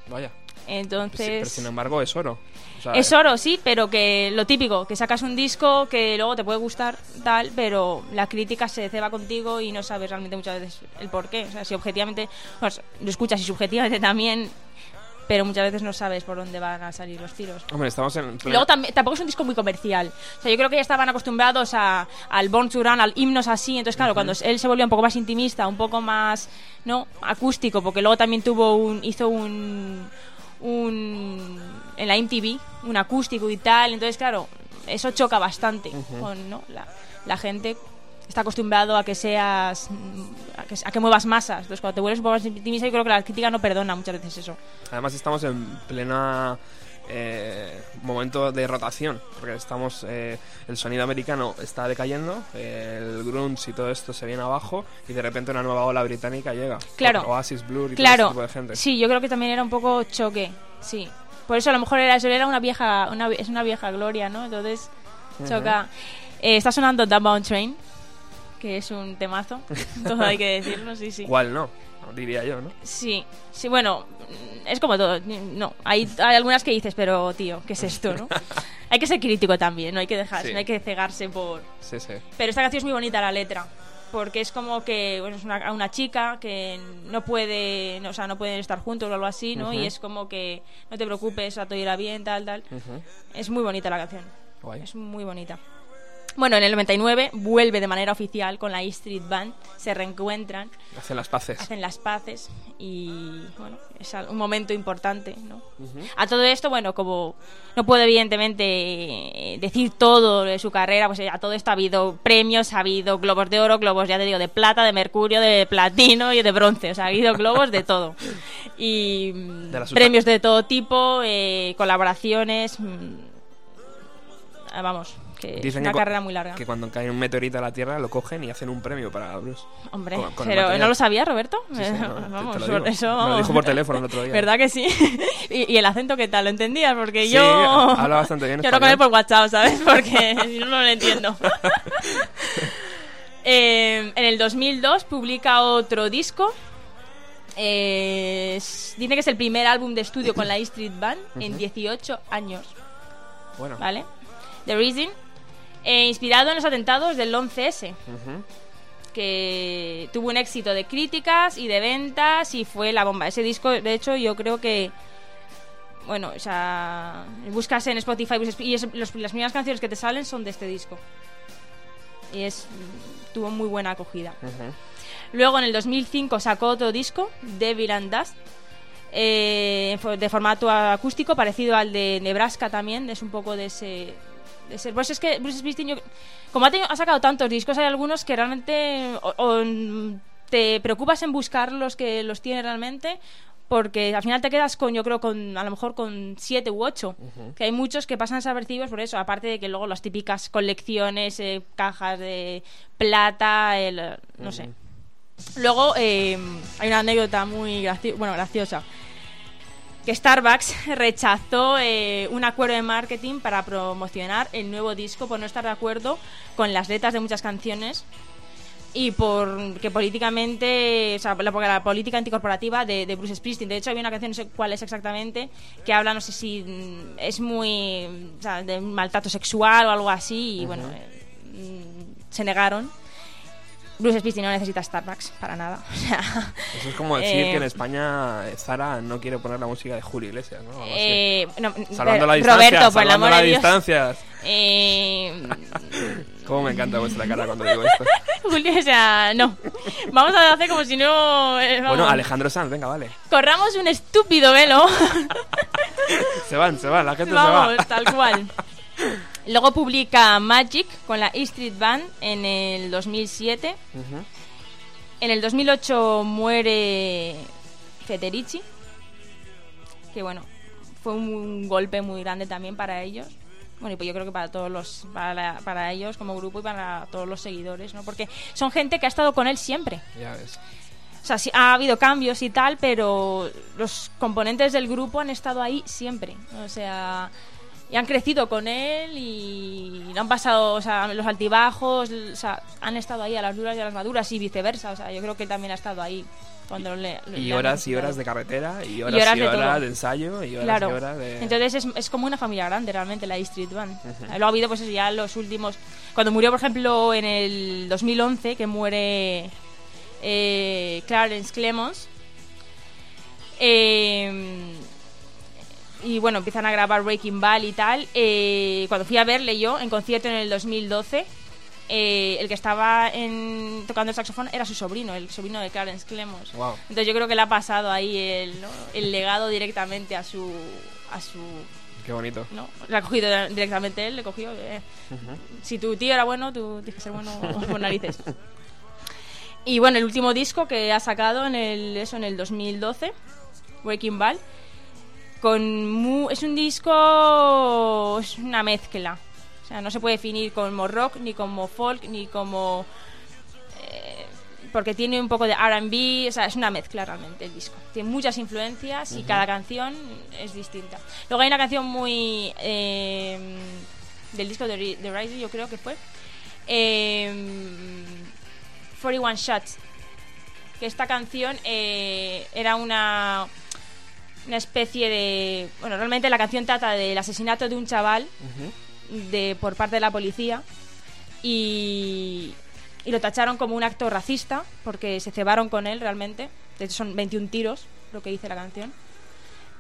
Vaya.
Entonces...
Pero sin embargo es oro. O sea,
Es oro, sí, pero que lo típico, que sacas un disco que luego te puede gustar, tal, pero la crítica se ceba contigo y no sabes realmente muchas veces el por qué. O sea, si objetivamente, lo escuchas y subjetivamente (laughs) también, pero muchas veces no sabes por dónde van a salir los tiros.
Hombre, estamos en...
Y
plena-
luego tampoco es un disco muy comercial. O sea, yo creo que ya estaban acostumbrados a, al Born to Run, al himnos así. Entonces, claro, cuando él se volvió un poco más intimista, un poco más, ¿no? Acústico, porque luego también tuvo un, hizo un, un, en la MTV, un acústico y tal. Entonces, claro, eso choca bastante con, ¿no? La, la gente está acostumbrado a que seas, a que, a que muevas masas. Entonces, cuando te vuelves un poco más intimista, yo creo que la crítica no perdona muchas veces eso.
Además estamos en plena eh, momento de rotación, porque estamos eh, el sonido americano está decayendo, eh, el grunge y todo esto se viene abajo y de repente una nueva ola británica llega.
Claro.
Oasis Blur y
claro,
todo este tipo de gente.
sí, yo creo que también era un poco choque, sí. Por eso a lo mejor era eso, era una vieja, una, es una vieja gloria, ¿no? Entonces choca. Eh, está sonando Downbound Train, que es un temazo, (laughs) todo hay que decirlo, sí, sí.
¿Cuál no? Diría yo, ¿no?
Sí, sí, bueno, es como todo. No, hay, hay algunas que dices, pero tío, ¿qué es esto, no? (laughs) hay que ser crítico también, no hay que dejarse,
Sí.
no hay que cegarse por,
Sí, sí.
pero esta canción es muy bonita la letra. Porque es como que bueno, es una, una chica que no puede, no, o sea, no pueden estar juntos o algo así, ¿no? Y es como que no te preocupes, a todo irá bien, tal, tal. Es muy bonita la canción.
Guay.
Es muy bonita. Bueno, en el 99 vuelve de manera oficial con la E Street Band, se reencuentran,
Hacen las paces.
hacen las paces y bueno, es un momento importante, ¿no? A todo esto, bueno, como no puedo evidentemente decir todo de su carrera, pues eh, a todo esto ha habido premios, ha habido globos de oro, globos, ya te digo, de plata, de mercurio, de platino y de bronce, o sea, ha habido globos de todo. Y mm,
De
premios de todo tipo, eh, colaboraciones, mm, ah, vamos, que es
Dicen
una
que
carrera muy larga.
Que cuando cae un meteorito a la Tierra lo cogen y hacen un premio para Bruce.
Hombre,
con- con el
pero. ¿no lo sabías, Roberto?
Sí, sí, (laughs) no, te- te
vamos,
lo
eso
Me lo dijo por teléfono el otro día.
¿Verdad que sí? (laughs) ¿Y, y el acento qué tal? ¿Lo entendías? Porque
Sí,
yo...
habla bastante bien (laughs)
Yo hablo con él por WhatsApp, ¿sabes? Porque si no, no lo entiendo. Eh, en el 2002 publica otro disco. Eh, es- dice que es el primer álbum de estudio con la E Street Band en 18 años.
Bueno,
¿Vale? The Reason. Eh, inspirado en los atentados del 11S.
ujú.
Que tuvo un éxito de críticas y de ventas y fue la bomba. Ese disco, de hecho, yo creo que. Bueno, o sea. Buscas en Spotify y es- los- las primeras canciones que te salen son de este disco. Y es. Tuvo muy buena acogida. Luego en el 2005 sacó otro disco, Devil and Dust, eh, de formato acústico, parecido al de Nebraska también, es un poco de ese... de pues es que Bruce Springsteen, yo- como ha, tenido- ha sacado tantos discos, hay algunos que realmente o- o, te preocupas en buscar los que los tiene realmente, porque al final te quedas con, yo creo, con a lo mejor con siete u ocho. Que hay muchos que pasan desapercibidos por eso, aparte de que luego las típicas colecciones, eh, cajas de plata, el, no sé. Luego eh, hay una anécdota muy bueno, graciosa. Que Starbucks (laughs) rechazó eh, un acuerdo de marketing para promocionar el nuevo disco por no estar de acuerdo con las letras de muchas canciones y por que políticamente, o sea, la, porque la política anticorporativa de, de Bruce Springsteen. De hecho, había una canción, no sé cuál es exactamente, que habla, no sé si mm, es muy, o sea, de maltrato sexual o algo así, y bueno, eh, mm, se negaron. Bruce Springsteen no necesita Starbucks para nada. O sea,
Eso es como decir
Eh,
que en España eh, Zara no quiere poner la música de Julio Iglesias, ¿no?
Eh, no,
Salvando
eh,
las distancias,
Roberto, por el amor de Dios.
distancias.
Eh, (laughs)
Cómo me encanta vuestra cara cuando digo esto. (laughs)
Julio, o sea, no. Vamos a hacer como si no. eh.
Bueno, Alejandro Sanz, venga, vale.
Corramos un estúpido velo. (laughs)
Se van, se van, la gente
Vamos,
se va.
tal cual. Luego publica Magic con la E Street Band en el 2007.
Ujú.
En el 2008 muere Federici. Que bueno, fue un golpe muy grande también para ellos. Bueno, y pues yo creo que para todos los, para, la- para ellos como grupo y para todos los seguidores, ¿no? Porque son gente que ha estado con él siempre.
Ya ves.
O sea, sí, ha habido cambios y tal, pero los componentes del grupo han estado ahí siempre. O sea, y han crecido con él y no han pasado, o sea, los altibajos, o sea, han estado ahí a las duras y a las maduras y viceversa. O sea, yo creo que él también ha estado ahí cuando le, le
Y horas y horas de carretera, y horas y
horas
horas,
de
de,
todo.
ensayo, y horas
Claro.
y horas de...
Entonces es, es como una familia grande realmente la Street Band. Luego ha habido pues eso, ya los últimos... Cuando murió, por ejemplo, en el 2011, que muere eh, Clarence Clemons, eh, y bueno, empiezan a grabar Breaking Ball y tal. eh, cuando fui a verle yo en concierto en el 2012, eh, el que estaba en- tocando el saxofón era su sobrino, el sobrino de Clarence Clemons.
Wow.
Entonces yo creo que le ha pasado ahí el, ¿no? el legado directamente a su... A su
Qué bonito.
¿no? Le ha cogido directamente él, le cogió... eh, Si tu tío era bueno, tú tienes que ser bueno (laughs) por narices. Y bueno, el último disco que ha sacado en el, eso, en el 2012, Breaking Ball, con mu- es un disco, es una mezcla. O sea, no se puede definir como rock, ni como folk, ni como... eh, porque tiene un poco de R&B, o sea, es una mezcla realmente el disco. Tiene muchas influencias y cada canción es distinta. Luego hay una canción muy... eh, del disco de, Ri- de Rising, yo creo que fue. Eh, 41 Shots. Que esta canción eh, era una, una especie de. Bueno, realmente la canción trata del asesinato de un chaval de, por parte de la policía. Y, y lo tacharon como un acto racista porque se cebaron con él realmente. De hecho, son 21 tiros, lo que dice la canción.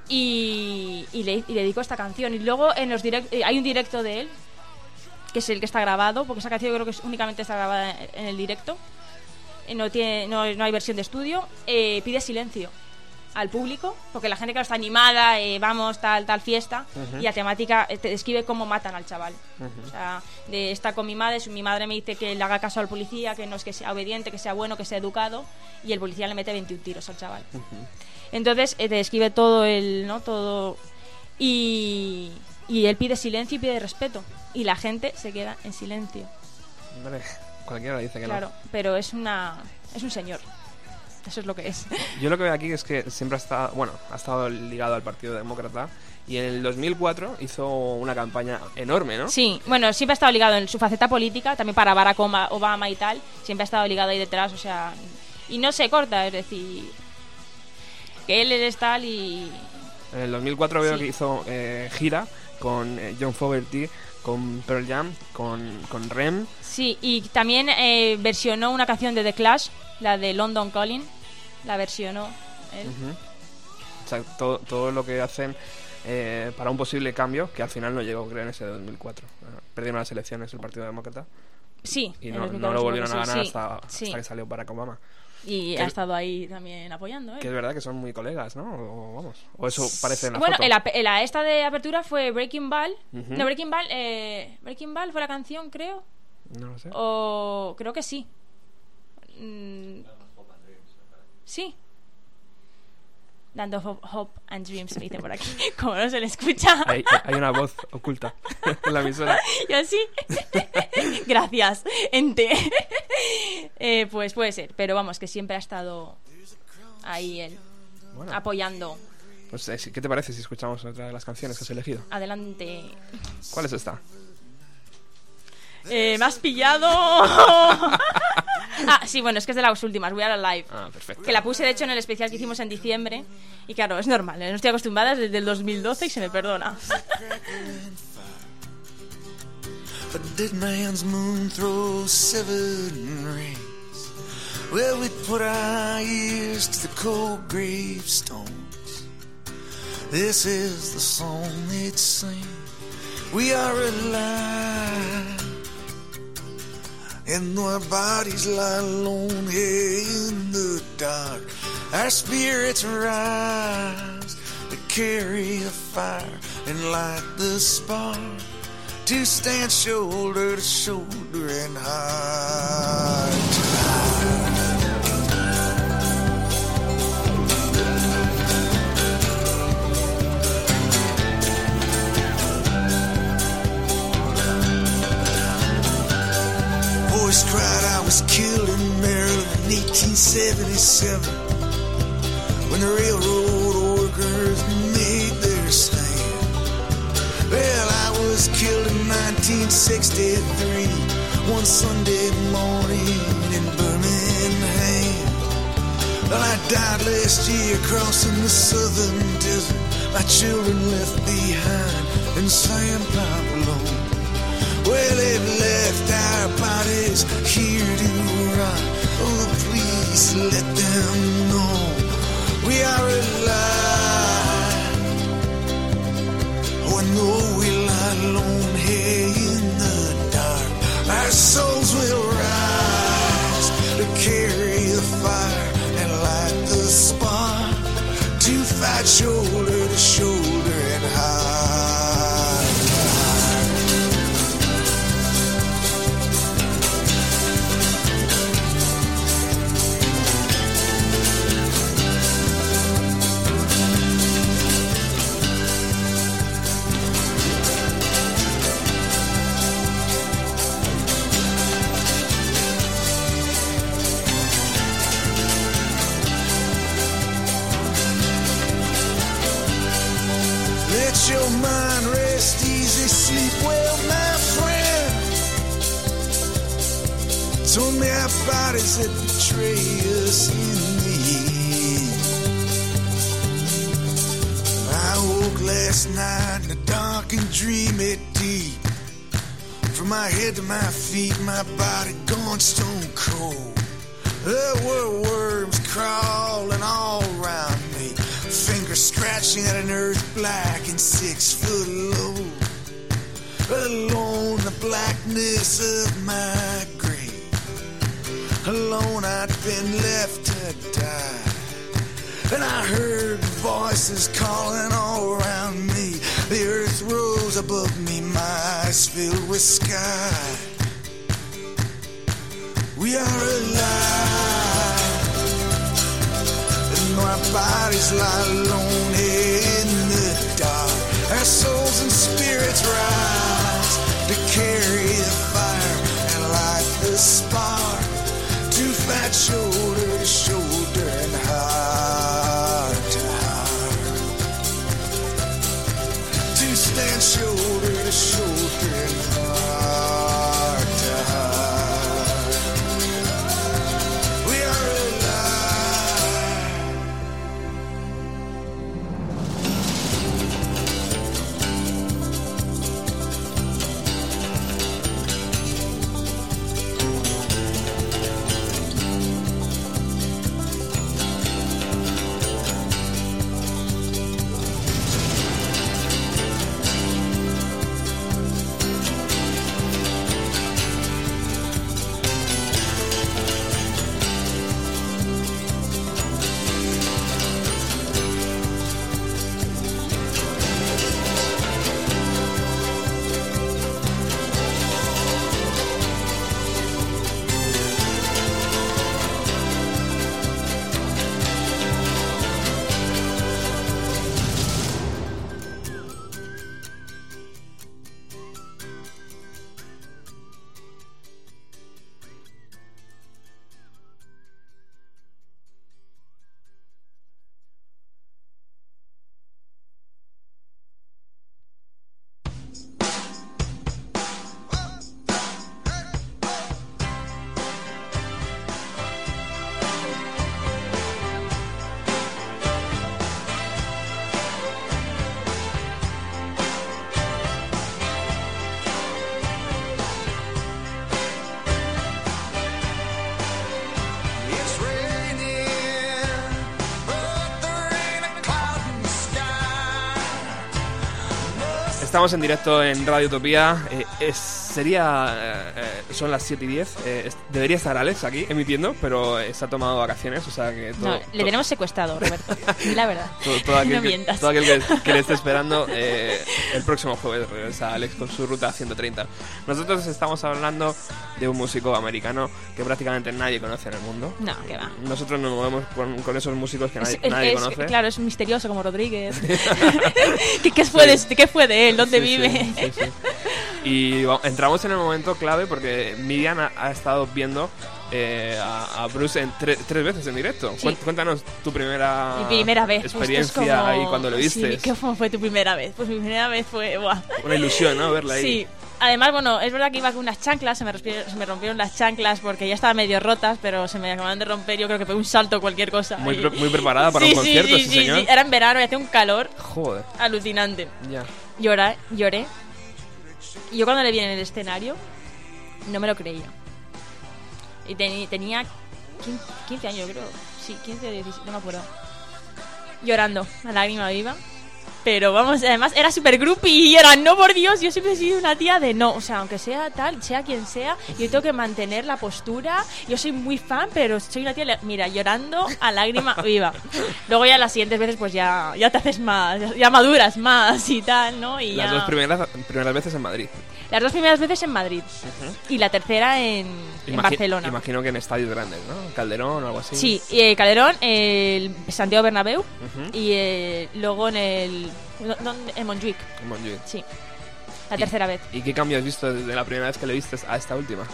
Y, y le, y le dedico esta canción. Y luego en los direct, eh, hay un directo de él, que es el que está grabado, porque esa canción yo creo que es- únicamente está grabada en, en el directo. Eh, No, tiene, no, no hay versión de estudio. Eh, pide silencio al público, porque la gente que está animada, eh, vamos, tal, tal fiesta, y la temática eh, te describe cómo matan al chaval. O sea, de, está con mi madre, mi madre me dice que le haga caso al policía, que no es que sea obediente, que sea bueno, que sea educado, y el policía le mete 21 tiros al chaval. Entonces eh, te describe todo el, ¿no? Todo. Y, Y él pide silencio y pide respeto. Y la gente se queda en silencio.
Hombre, cualquiera dice que
Claro, pero es una es un señor. Eso es lo que es. (laughs)
Yo lo que veo aquí es que siempre ha estado, bueno, ha estado ligado al Partido Demócrata y en el 2004 hizo una campaña enorme, ¿no?
Sí, bueno, siempre ha estado ligado en su faceta política, también para Barack Obama y tal, siempre ha estado ligado ahí detrás, o sea, y no se corta, es decir, que él es tal y...
En el 2004 veo
Sí.
que hizo eh, gira con eh, John Fogerty, con Pearl Jam, con, con Rem.
Sí, y también eh, versionó una canción de The Clash, la de London Calling, la versionó él.
Ujú. O sea, todo, todo lo que hacen eh, para un posible cambio, que al final no llegó, creo, en ese 2004. Eh, Perdieron las elecciones el Partido Demócrata
Sí,
y no,
el
no
2004
lo volvieron a ganar
sí,
hasta,
sí.
hasta que salió Barack Obama.
Y
Que-
ha estado ahí también apoyando, ¿eh?
Que es verdad que son muy colegas, ¿no? O, vamos. O eso parece en la
bueno,
foto.
la, esta de apertura fue Breaking Ball.
Ujú.
No, Breaking Ball, eh, Breaking Ball fue la canción, creo.
No lo sé.
O creo que sí. Mm, Sí. Land of Hope- Hope and Dreams, se dice por aquí. (laughs) Como no se le escucha.
Hay, hay una voz oculta (laughs) en la emisora. (laughs)
Y así. Gracias, ente. Eh, pues puede ser, pero vamos, que siempre ha estado ahí él,
Bueno,
apoyando.
pues, eh, ¿qué te parece si escuchamos otra de las canciones que has elegido?
Adelante.
¿Cuál es esta?
Eh, me has pillado. (laughs) ah, sí, bueno, es que es de las últimas. Voy a la live.
Ah, perfecto.
Que la puse, de hecho, en el especial que hicimos en diciembre. Y claro, es normal, ¿eh? no estoy acostumbrada desde el 2012 y se me perdona.
A dead man's moon throws seven rings. Well, we put our ears to the cold gravestones. This is the song they'd sing. We are alive. And our bodies lie alone in the dark, our spirits rise to carry the fire and light the spark to stand shoulder to shoulder and heart. Cried I was killed in Maryland in 1877 when the railroad workers made their stand. Well, I was killed in 1963, one Sunday morning in Birmingham. Well, I died last year crossing the southern desert. My children left behind in San Pablo. Well, it left our bodies here to rot. Oh, please let them know we are alive. Oh, I know we lie alone here in the dark. Our souls will rise to carry the fire and light the spark. To fight shoulder to shoulder Told me our bodies that betray us in the end. I woke last night in a dark and dreamy deep. From my head to my feet, my body gone stone cold. There were worms crawling all around me, fingers scratching at an earth black and six foot low. Alone, the blackness of my. Alone, I'd been left to die. And I heard voices calling all around me. The earth rose above me, my eyes filled with sky. We are alive. And our bodies lie alone in the dark. Our souls and spirits rise shoulder to shoulder
Estamos en directo en Radio Utopía. Eh, sería. eh, eh, son las 7 y 10. Eh, debería estar Alex aquí emitiendo, pero eh, se ha tomado vacaciones, o sea que. Todo,
No, le tenemos secuestrado, Roberto. La verdad. (laughs)
todo, todo (laughs) aquel,
no
que,
mientas.
todo aquel que, que le esté esperando, eh, el próximo jueves regresa Alex con su ruta 130. Nosotros estamos hablando de un músico americano que prácticamente nadie conoce en el mundo.
No, que va.
Nosotros nos movemos con, con esos músicos que nadie,
Es-
nadie
es-
conoce.
Claro, es misterioso como Rodríguez. (laughs) ¿Qué, qué fue de, ¿Qué fue de él? ¿Dónde
Sí, sí,
vive?
sí, sí. Y entramos en el momento clave porque Miriam ha, ha estado viendo eh, a, a Bruce en tre- tres veces en directo.
Sí.
Cuéntanos tu primera,
Mi primera vez. Esto es
experiencia
como-
ahí cuando lo viste.
Sí, (laughs) ¿Cómo fue tu primera vez? Pues mi primera vez fue... Buah.
Una ilusión, ¿no? Verla ahí.
Sí. Además, bueno, es verdad que iba con unas chanclas, se me, rompieron, se me rompieron las chanclas porque ya estaban medio rotas, pero se me acababan de romper. Yo creo que fue un salto cualquier cosa.
Muy, pre- muy preparada para
Sí,
un
sí,
concierto,
sí,
señor.
Era en verano y hacía un calor
Joder,
alucinante.
ya.
Llora, lloré. Y yo cuando le vi en el escenario, no me lo creía. Y teni- tenía 15, 15 años, creo. Sí, 15 o 16, no me acuerdo. Llorando, a lágrima viva. Pero vamos, además era súper groupie y era, no por Dios, yo siempre he sido una tía de no. O sea, aunque sea tal, sea quien sea, yo tengo que mantener la postura. Yo soy muy fan, pero soy una tía, mira, llorando a lágrima (laughs) viva. Luego ya las siguientes veces, pues ya, ya te haces más, ya, ya maduras más y tal, ¿no? Y
Las
ya-
dos primeras, primeras veces en Madrid.
Las dos primeras veces en Madrid y la tercera en, en Barcelona.
Imagino que en estadios grandes, ¿no? Calderón o algo así.
Sí, y, eh, Calderón, el Santiago Bernabéu
Ujú.
y eh, luego en el en Montjuic,
En Montjuic.
sí. La tercera vez.
¿Y qué cambio has visto desde la primera vez que le viste a esta última?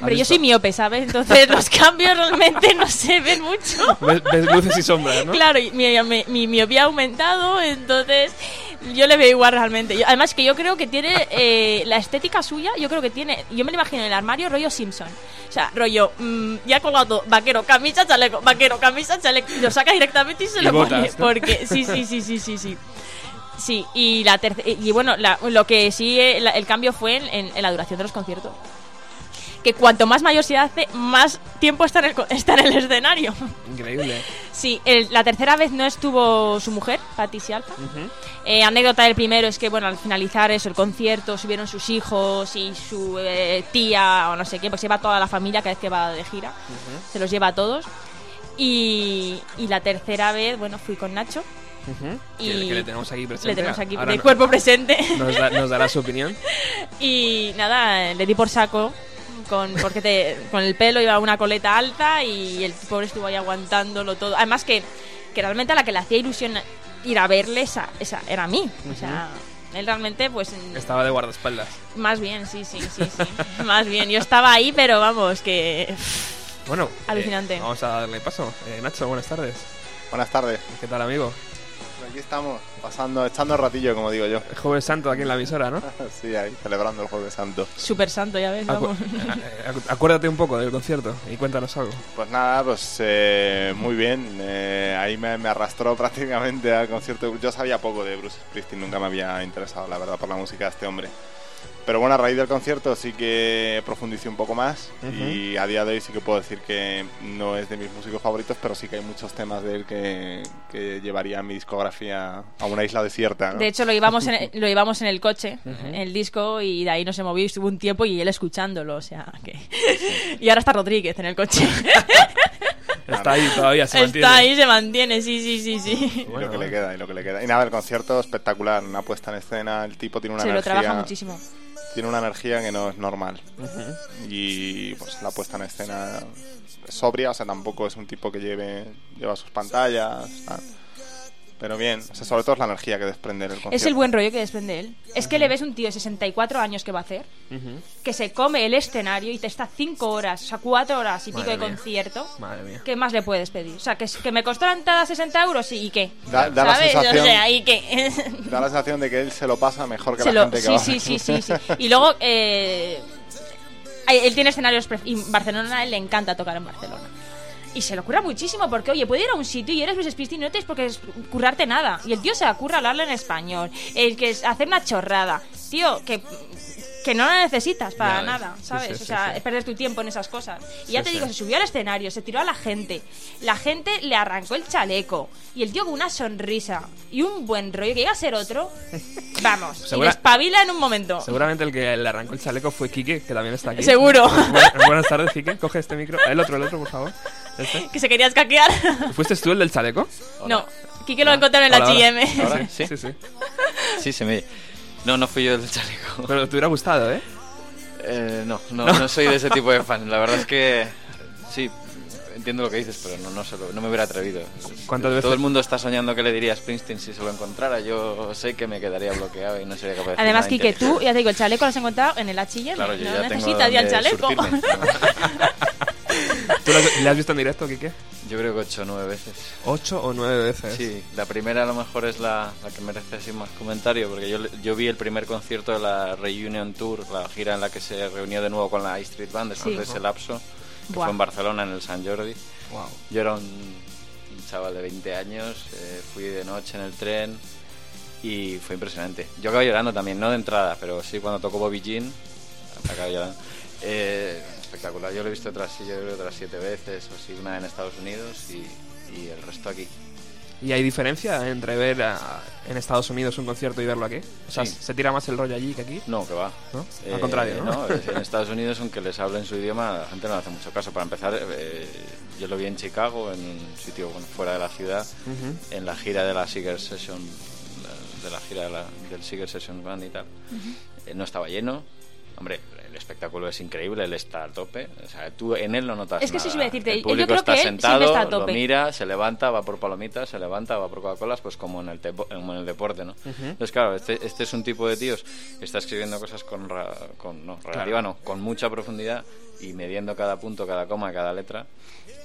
¿Has
Hombre, yo soy miope, ¿sabes? Entonces los cambios realmente no se ven mucho.
Ves, ves luces y sombras, ¿no?
Claro, y mi, mi, mi miopía ha aumentado, entonces yo le veo igual realmente. Yo- además que yo creo que tiene eh, la estética suya, yo creo que tiene, yo me lo imagino en el armario rollo Simpson. O sea, rollo, mm, ya ha colgado todo, vaquero, camisa, chaleco, vaquero, camisa, chaleco, lo saca directamente y se
Y
lo
botas,
pone.
¿no?
Porque, sí, sí, sí, sí, sí, sí. Sí, y la tercera, y bueno, la- lo que sí, eh, el cambio fue en, en- en la duración de los conciertos. Que cuanto más mayor se hace, más tiempo está en el, (laughs) está en el escenario.
Increíble.
Sí, el- la tercera vez no estuvo su mujer, Patricia Alfa.
Ujú.
Eh, anécdota del primero es que, bueno, al finalizar eso, el concierto, subieron sus hijos y su eh, tía o no sé qué, pues lleva a toda la familia cada vez que va de gira. Se los lleva a todos. Y, y la tercera vez, bueno, fui con Nacho.
Ujú.
Y
Que, que le tenemos aquí presente.
Le tenemos aquí de
no-
cuerpo presente.
nos, da- nos dará su opinión. (laughs)
Y nada, le di por saco. Con, porque te, con el pelo iba una coleta alta y el pobre estuvo ahí aguantándolo todo. Además que, que realmente a la que le hacía ilusión ir a verle esa, esa era a mí. O sea, Él realmente, pues,
Estaba de guardaespaldas.
más bien, sí, sí, sí, sí. más bien. Yo estaba ahí, pero vamos, que...
Bueno,
Alucinante.
eh, vamos a darle paso. Eh, Nacho, buenas tardes.
Buenas tardes.
¿Qué tal, amigo?
Aquí estamos, pasando, echando el ratillo, como digo yo.
El Jueves Santo aquí en la emisora, ¿no? (laughs)
Sí, ahí, celebrando el Jueves Santo.
Súper santo, ya ves,
Acu-
vamos. (laughs)
acu- acuérdate un poco del concierto y cuéntanos algo.
Pues nada, pues eh, muy bien. eh, ahí me, me arrastró prácticamente al concierto. Yo sabía poco de Bruce Springsteen, nunca me había interesado, la verdad, por la música de este hombre. Pero bueno, a raíz del concierto sí que profundicé un poco más y a día de hoy sí que puedo decir que no es de mis músicos favoritos, pero sí que hay muchos temas de él que, que llevaría mi discografía a una isla desierta. ¿no?
De hecho, lo llevamos en el, (laughs) lo llevamos en el coche, el disco, y de ahí no se movió y estuvo un tiempo y él escuchándolo, o sea, que... (laughs) Y ahora está Rodríguez en el coche. (laughs)
Está ahí todavía, se mantiene.
está ahí, se mantiene, sí, sí, sí, sí.
Y
Bueno,
lo que le queda, y lo que le queda. Y nada, el concierto espectacular, una puesta en escena, el tipo tiene una
Se lo
energía.
trabaja muchísimo.
Tiene una energía que no es normal. Y pues la puesta en escena es sobria, o sea, tampoco es un tipo que lleve lleva sus pantallas, tal. Pero bien, o sea, sobre todo es la energía que desprende el concierto.
Es el buen rollo que desprende él. Es que le ves un tío de 64 años que va a hacer, que se come el escenario y te está 5 horas, o sea, 4 horas y pico
Madre
de
mía.
concierto.
Madre mía.
¿Qué más le puedes pedir? O sea, que, que me costó la entrada 60 euros sí, y qué.
Da- da la
¿Sabes?
sensación-
O sea, y qué. (laughs)
Da la sensación de que él se lo pasa mejor que
Se
la
lo-
gente que
sí,
va.
sí, sí, sí, sí. (laughs) Y luego, eh, él tiene escenarios. Y Barcelona, a él le encanta tocar en Barcelona. Y se lo curra muchísimo porque, oye, puede ir a un sitio y eres Bruce Springsteen y no tienes por qué currarte nada. Y el tío se ocurre hablarle en español, el que es hacer una chorrada. Tío, que, que no la necesitas para nada, ¿sabes?
sí,
o
sí,
sea,
sí.
perder tu tiempo en esas cosas. Y ya te
sí.
digo, se subió al escenario, se tiró a la gente. La gente le arrancó el chaleco. Y el tío con una sonrisa y un buen rollo, que llega a ser otro, (laughs) vamos, y
Segura-
despabila en un momento.
Seguramente el que le arrancó el chaleco fue Quique, que también está aquí.
Seguro.
Bu- buenas tardes, Quique. Coge este micro. El otro, el otro, por favor. Este.
que se quería escaquear.
¿Fuiste tú el del chaleco?
no, Quique lo encontraron en la.
¿Ahora? (laughs) ¿Sí?
Sí, sí.
Sí, se me... No, no fui yo el del chaleco. (laughs)
Pero te hubiera gustado, ¿eh?
Eh, no, no, no soy de ese (laughs) tipo de fan. La verdad es que sí, entiendo lo que dices, pero no, no, se lo- no me hubiera atrevido.
¿Cuántas veces?
Todo el mundo está soñando que le diría a Springsteen si se lo encontrara. Yo sé que me quedaría bloqueado y no sería capaz de decir
Además, Quique, tú, ya te digo, el chaleco lo has encontrado en el HM.
Claro, yo
no
ya tengo
necesitas ya el chaleco. (laughs) (laughs)
¿Tú lo has- le has visto en directo, Quique?
Yo creo que ocho o nueve veces.
¿Ocho o nueve veces?
Sí, la primera a lo mejor es la, la que merece así más comentario, porque yo, yo vi el primer concierto de la Reunion Tour, la gira en la que se reunió de nuevo con la E Street Band después
Sí.
de ese lapso, que
Buah.
fue en Barcelona, en el San Jordi.
Wow.
Yo era un, un chaval de 20 años, eh, fui de noche en el tren y fue impresionante. Yo acabé llorando también, no de entrada, pero sí cuando tocó Bobby Jean, acabé llorando. Eh, espectacular, yo lo he visto otras, sí, yo creo otras siete veces o así, una en Estados Unidos y, y el resto aquí.
¿Y hay diferencia entre ver a- en Estados Unidos un concierto y verlo aquí? O sea,
Sí.
¿se tira más el rollo allí que aquí?
No, que va.
¿No?
Eh,
Al contrario, ¿no?
En Estados Unidos, aunque les hablen su idioma, la gente no le hace mucho caso. Para empezar, eh, yo lo vi en Chicago, en un sitio bueno, fuera de la ciudad, en la gira de la Seeger Session, de la gira de la- del Seeger Session Band y tal. Eh, no estaba lleno. Hombre, el espectáculo es increíble, él está al tope. O sea, tú en él no notas
Es que
nada.
iba a decirte,
El
yo
público
creo
está
que él
sentado,
siempre está a
lo mira, se levanta, va por palomitas, se levanta, va por Coca-Colas, pues como en el, tepo- como en el deporte, ¿no? Entonces, claro, este, este es un tipo de tíos que está escribiendo cosas con, ra- con no, relativa, no, con mucha profundidad y midiendo cada punto, cada coma, cada letra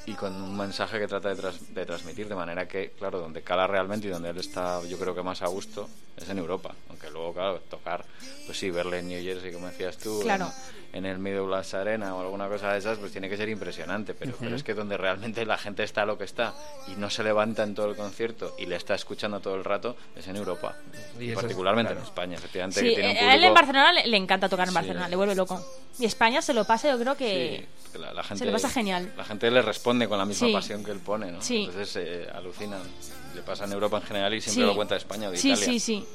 y con un mensaje que trata de, tras- de transmitir de manera que, claro, donde cala realmente y donde él está, yo creo que más a gusto es en Europa, aunque luego, claro, tocar, pues sí, verle en New Jersey, como decías tú,
Claro.
En, el Midwest Arena o alguna cosa de esas, pues tiene que ser impresionante, pero, pero es que donde realmente la gente está a lo que está y no se levanta en todo el concierto y le está escuchando todo el rato es en Europa,
Y eso es-
particularmente
claro.
en España, efectivamente,
Sí,
que tiene un
eh, a él en
público-
Barcelona le, le encanta tocar en
Sí.
Barcelona, le vuelve loco. Y España se lo pasa, yo creo que...
Sí, la, la gente,
le pasa genial.
La gente le responde con la misma
Sí.
pasión que él pone, ¿no?
Sí.
Entonces eh, alucinan. Le pasa en Europa en general y siempre
Sí.
lo cuenta de España o de
Sí,
Italia.
sí, sí.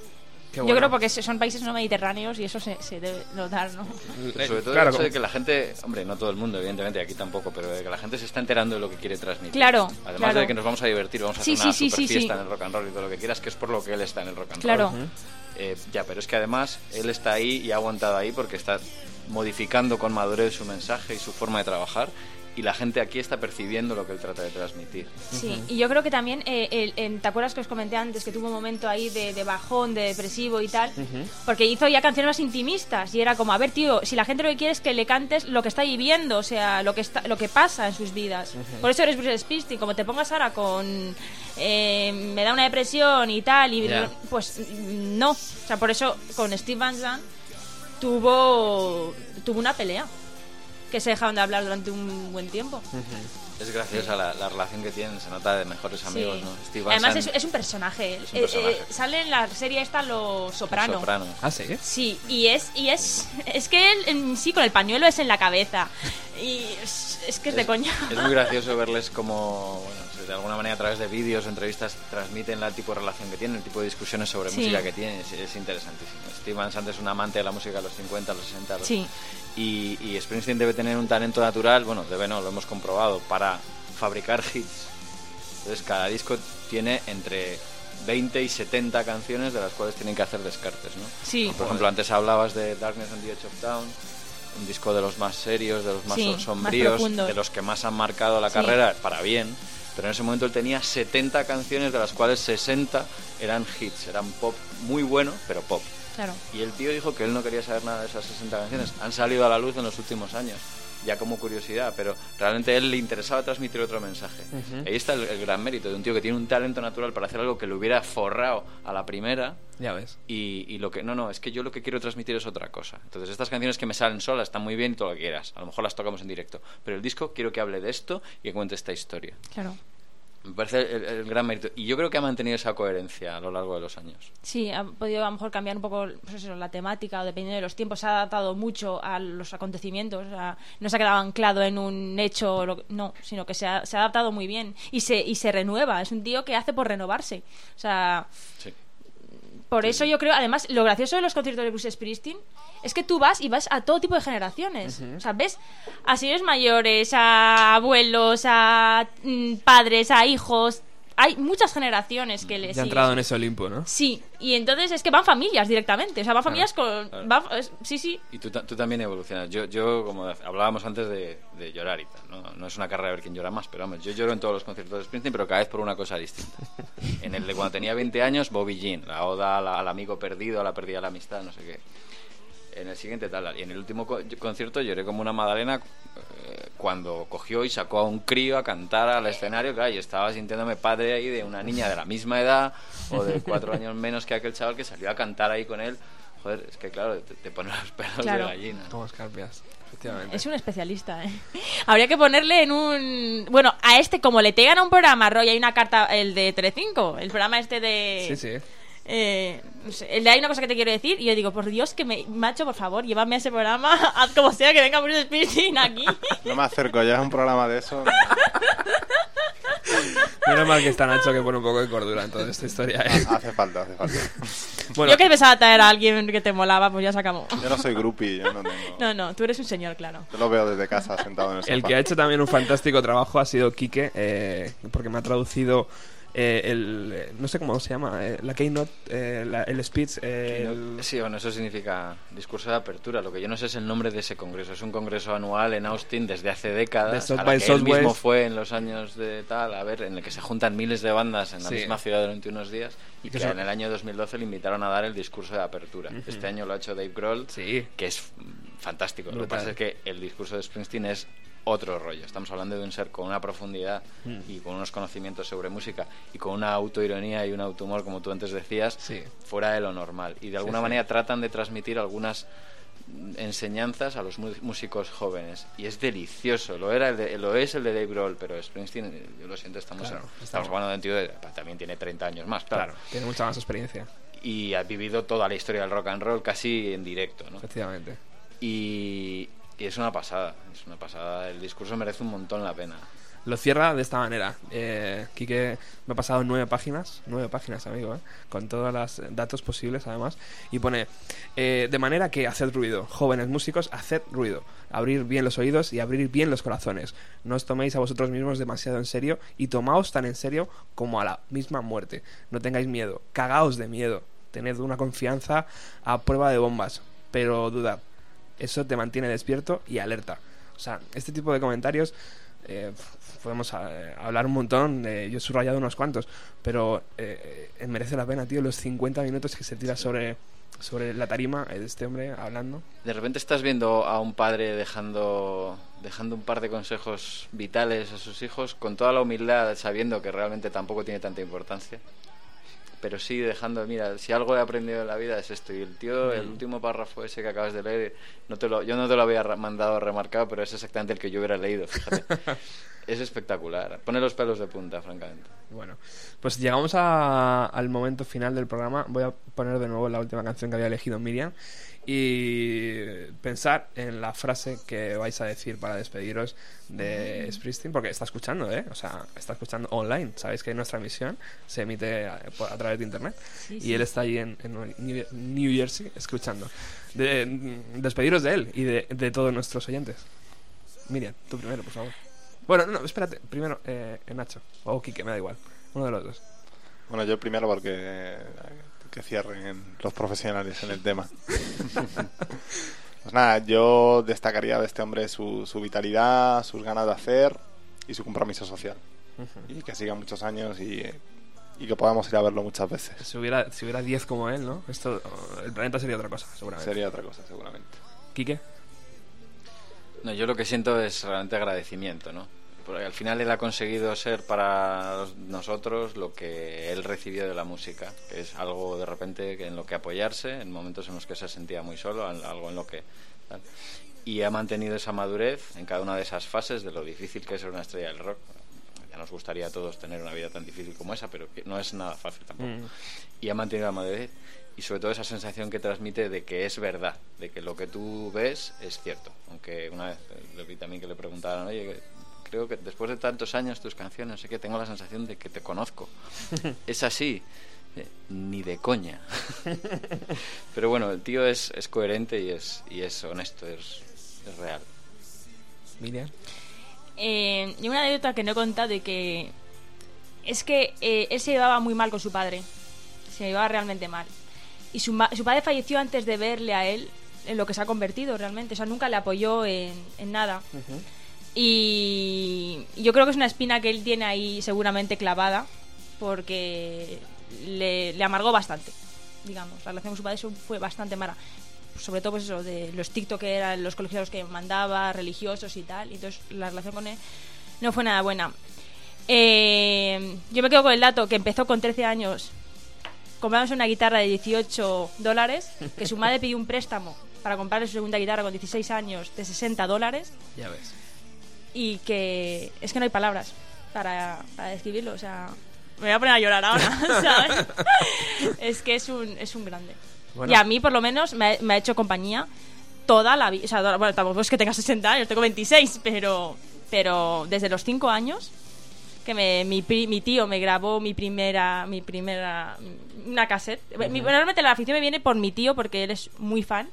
Qué
Yo
bueno.
creo porque son países no mediterráneos y eso se, se debe notar, ¿no?
Pero sobre todo
Claro,
el hecho de que la gente, hombre, no todo el mundo, evidentemente, aquí tampoco, pero de que la gente se está enterando de lo que quiere transmitir.
Claro,
Además
claro.
de que nos vamos a divertir, vamos a
Sí,
hacer una
sí,
super
sí,
fiesta
sí.
en el rock and roll y todo lo que quieras, que es por lo que él está en el rock and
Claro.
roll. Eh, ya, pero es que además él está ahí y ha aguantado ahí porque está modificando con madurez su mensaje y su forma de trabajar y la gente aquí está percibiendo lo que él trata de transmitir.
Sí, y yo creo que también, eh, el- en- ¿te acuerdas que os comenté antes que tuvo un momento ahí de, de bajón, de depresivo y tal? Porque hizo ya canciones más intimistas y era como, a ver, tío, si la gente lo que quiere es que le cantes lo que está viviendo, o sea, lo que, está, lo que pasa en sus vidas. Por eso eres Bruce Springsteen, como te pongas ahora con... eh, me da una depresión y tal, y pues no. O sea, por eso con Steve Van Zandt tuvo, tuvo una pelea. Que se dejaron de hablar durante un buen tiempo.
Es graciosa la, la relación que tienen, se nota de mejores amigos,
Sí.
¿no? Steve Van
Además es, un personaje.
Es un
Eh,
personaje.
eh, sale en la serie esta Los Soprano.
soprano.
Ah, sí.
Sí, y es y es es que él en sí con el pañuelo es en la cabeza. Y es, es que es de coña.
Es muy gracioso verles como, bueno, de alguna manera a través de vídeos o entrevistas transmiten la tipo de relación que tienen, el tipo de discusiones sobre
Sí.
música que tienen, es, es interesantísimo. Steve Van Sant es un amante de la música de los 50, los 60, los-
Sí.
y, y Springsteen debe tener un talento natural, bueno, debe no, lo hemos comprobado, para fabricar hits. Entonces cada disco tiene entre 20 y 70 canciones de las cuales tienen que hacer descartes, ¿no?
Sí.
Por ejemplo, antes hablabas de Darkness on the Edge of Town, un disco de los más serios, de los más
Sí, más
sombríos,
profundos.
de los que más han marcado la
Sí.
carrera, para bien. Pero en ese momento él tenía 70 canciones, de las cuales 60 eran hits, eran pop muy bueno, pero pop.
Claro.
Y el tío dijo que él no quería saber nada de esas 60 canciones. Han salido a la luz en los últimos años, ya como curiosidad, pero realmente a él le interesaba transmitir otro mensaje. Ahí está el, el gran mérito de un tío que tiene un talento natural para hacer algo que le hubiera forrado a la primera.
Ya ves.
Y, y lo que no, no, es que yo lo que quiero transmitir es otra cosa. Entonces, estas canciones que me salen solas están muy bien y todo lo que quieras. A lo mejor las tocamos en directo. Pero el disco quiero que hable de esto y que cuente esta historia.
Claro.
Me parece el, el gran mérito. Y yo creo que ha mantenido esa coherencia a lo largo de los años.
Sí, ha podido a lo mejor cambiar un poco pues eso, la temática o dependiendo de los tiempos. Se ha adaptado mucho a los acontecimientos. o sea, no se ha quedado anclado en un hecho, no, sino que se ha, se ha adaptado muy bien. Y se, y se renueva. Es un tío que hace por renovarse. O sea,
Sí.
Por eso yo creo, además, lo gracioso de los conciertos de Bruce Springsteen es que tú vas y vas a todo tipo de generaciones. O sea, ves a señores mayores, a abuelos, a mm, padres, a hijos. Hay muchas generaciones que le
Ya ha
siguen.
entrado en ese Olimpo, ¿no?
Sí, y entonces es que van familias directamente. O sea, van familias con.
claro.
van- es- sí, sí.
Y tú, ta- tú también evolucionas. Yo, yo como hablábamos antes de, de llorar y tal, ¿no? No es una carrera a ver quién llora más, pero vamos, yo lloro en todos los conciertos de Springsteen, pero cada vez por una cosa distinta. En el de cuando tenía 20 años, Bobby Jean, la oda al amigo perdido, a la pérdida de la amistad, no sé qué. En el siguiente tal, y en el último co- concierto lloré como una madalena eh, cuando cogió y sacó a un crío a cantar al escenario, claro, y estaba sintiéndome padre ahí de una niña de la misma edad o de cuatro años menos que aquel chaval que salió a cantar ahí con él. Joder, es que claro, te, te pone los pelos
Claro.
de gallina.
Como escarpias, efectivamente.
Es un especialista, ¿eh? (laughs) Habría que ponerle en un... Bueno, a este, como le tengan a un programa, Roy, hay una carta, el de Telecinco, el programa este de...
Sí, sí.
Eh, no de hay una cosa que te quiero decir y yo digo, por Dios, que me, macho, por favor, llévame a ese programa, (laughs) haz como sea que venga Bruce Springsteen aquí. (laughs)
No me acerco ya a un programa de eso. (laughs)
Menos mal que está Nacho que pone un poco de cordura en toda esta historia. ¿eh?
Hace falta, hace falta.
Bueno,
Yo que pensaba traer a alguien que te molaba, pues ya se acabó.
Yo no soy groupie, yo no tengo...
No, no, tú eres un señor, claro.
Yo lo veo desde casa sentado en el sofá.
el que ha hecho también un fantástico trabajo ha sido Quique, eh, porque me ha traducido eh, el... eh, no sé cómo se llama, eh, la keynote, eh, la- el speech... eh, el-
Sí, bueno, eso significa discurso de apertura. Lo que yo no sé es el nombre de ese congreso. Es un congreso anual en Austin desde hace décadas.
De
a la que él mismo fue en los años de tal, a ver, en el que se juntan miles de bandas en la
Sí.
misma ciudad durante unos días. Y
Que
en el año 2012 le invitaron a dar el discurso de apertura. Este año lo ha hecho Dave Grohl,
Sí.
que es fantástico. Lo que pasa es que el discurso de Springsteen es otro rollo. Estamos hablando de un ser con una profundidad
Mm.
y con unos conocimientos sobre música y con una autoironía y un autumor, como tú antes decías,
Sí.
fuera de lo normal. Y de alguna
sí.
manera tratan de transmitir algunas enseñanzas a los músicos jóvenes y es delicioso lo era el de- lo es el de Dave Grohl pero Springsteen yo lo siento estamos
Claro,
en-
estamos-
estamos hablando de un tío de- también tiene 30 años más claro,
Claro, tiene mucha más experiencia,
y ha vivido toda la historia del rock and roll casi en directo ¿no?
efectivamente.
y, y es una pasada es una pasada el discurso merece un montón la pena
Lo cierra de esta manera. Eh, Quique me ha pasado nueve páginas, nueve páginas, amigo, ¿eh? con todos los datos posibles, además. Y pone, eh, de manera que haced ruido, jóvenes músicos, haced ruido. Abrir bien los oídos y abrir bien los corazones. No os toméis a vosotros mismos demasiado en serio y tomaos tan en serio como a la misma muerte. No tengáis miedo, cagaos de miedo. Tened una confianza a prueba de bombas, pero dudad. Eso te mantiene despierto y alerta. O sea, este tipo de comentarios eh, podemos eh, hablar un montón, eh, yo he subrayado unos cuantos, pero eh, eh, merece la pena, tío, los 50 minutos que se tira sobre, sobre la tarima eh, de este hombre hablando.
De repente estás viendo a un padre dejando, dejando un par de consejos vitales a sus hijos con toda la humildad, sabiendo que realmente tampoco tiene tanta importancia. Pero sí dejando, mira, si algo he aprendido en la vida es esto. Y el tío, el último párrafo ese que acabas de leer, no te lo, yo no te lo había mandado remarcado, pero es exactamente el que yo hubiera leído, fíjate. (laughs) es espectacular. Pone los pelos de punta, francamente.
Bueno, pues llegamos a- al momento final del programa. Voy a poner de nuevo la última canción que había elegido Miriam y pensar en la frase que vais a decir para despediros de Springsteen, porque está escuchando, ¿eh? O sea, está escuchando online. Sabéis que nuestra emisión se emite a, través de internet
Sí,
y
sí.
él está ahí en, en New, New Jersey escuchando. De- despediros de él y de, de todos nuestros oyentes. Miriam, tú primero, por favor. Bueno, no, espérate. Primero, eh, Nacho. O Kike, me da igual. Uno de los dos.
Bueno, yo primero porque que cierren los profesionales en el tema. (laughs) pues nada, yo destacaría de este hombre su, su vitalidad, sus ganas de hacer y su compromiso social. Y que siga muchos años y, y que podamos ir a verlo muchas veces.
Si hubiera, si hubiera 10 como él, ¿no? Esto, el planeta sería otra cosa, seguramente.
Sería otra cosa, seguramente.
Quique.
No, yo lo que siento es realmente agradecimiento, ¿no? Porque al final él ha conseguido ser para nosotros lo que él recibió de la música, que es algo de repente en lo que apoyarse, en momentos en los que se sentía muy solo, algo en lo que... tal. Y ha mantenido esa madurez en cada una de esas fases de lo difícil que es ser una estrella del rock. Ya nos gustaría a todos tener una vida tan difícil como esa, pero que no es nada fácil tampoco
Mm.
y ha mantenido la madurez y sobre todo esa sensación que transmite de que es verdad, de que lo que tú ves es cierto. Aunque una vez eh, le vi también que le preguntaron, oye, creo que después de tantos años tus canciones, sé qué, tengo la sensación de que te conozco. (laughs) es así, Eh, ni de coña. (laughs) Pero bueno, el tío es, es coherente y es, y es honesto, es, es real.
Miriam.
Eh, y una anécdota que no he contado de que es que eh, él se llevaba muy mal con su padre. Se llevaba realmente mal. Y su, ma- su padre falleció antes de verle a él en lo que se ha convertido realmente. O sea, nunca le apoyó en, en nada. Y yo creo que es una espina que él tiene ahí seguramente clavada porque le, amargó bastante, digamos. La relación con su padre fue bastante mala. Sobre todo pues eso, de los TikTok que eran los los que mandaba, religiosos y tal. Y entonces la relación con él no fue nada buena. Eh, yo me quedo con el dato que empezó con 13 años comprándose una guitarra de 18 dólares, que su madre pidió un préstamo para comprarle su segunda guitarra con 16 años de 60 dólares
Ya ves.
Y que es que no hay palabras para, para describirlo, o sea, me voy a poner a llorar ahora, (laughs) ¿sabes? es que es un, es un grande.
Bueno.
Y a mí, por lo menos, me ha, me ha hecho compañía toda la vida. O sea, bueno, tampoco es que tenga 60 años, tengo 26, pero, pero desde los 5 años que me, mi, mi tío me grabó mi primera, mi primera, una cassette. Mi- Normalmente la afición me viene por mi tío porque él es muy fan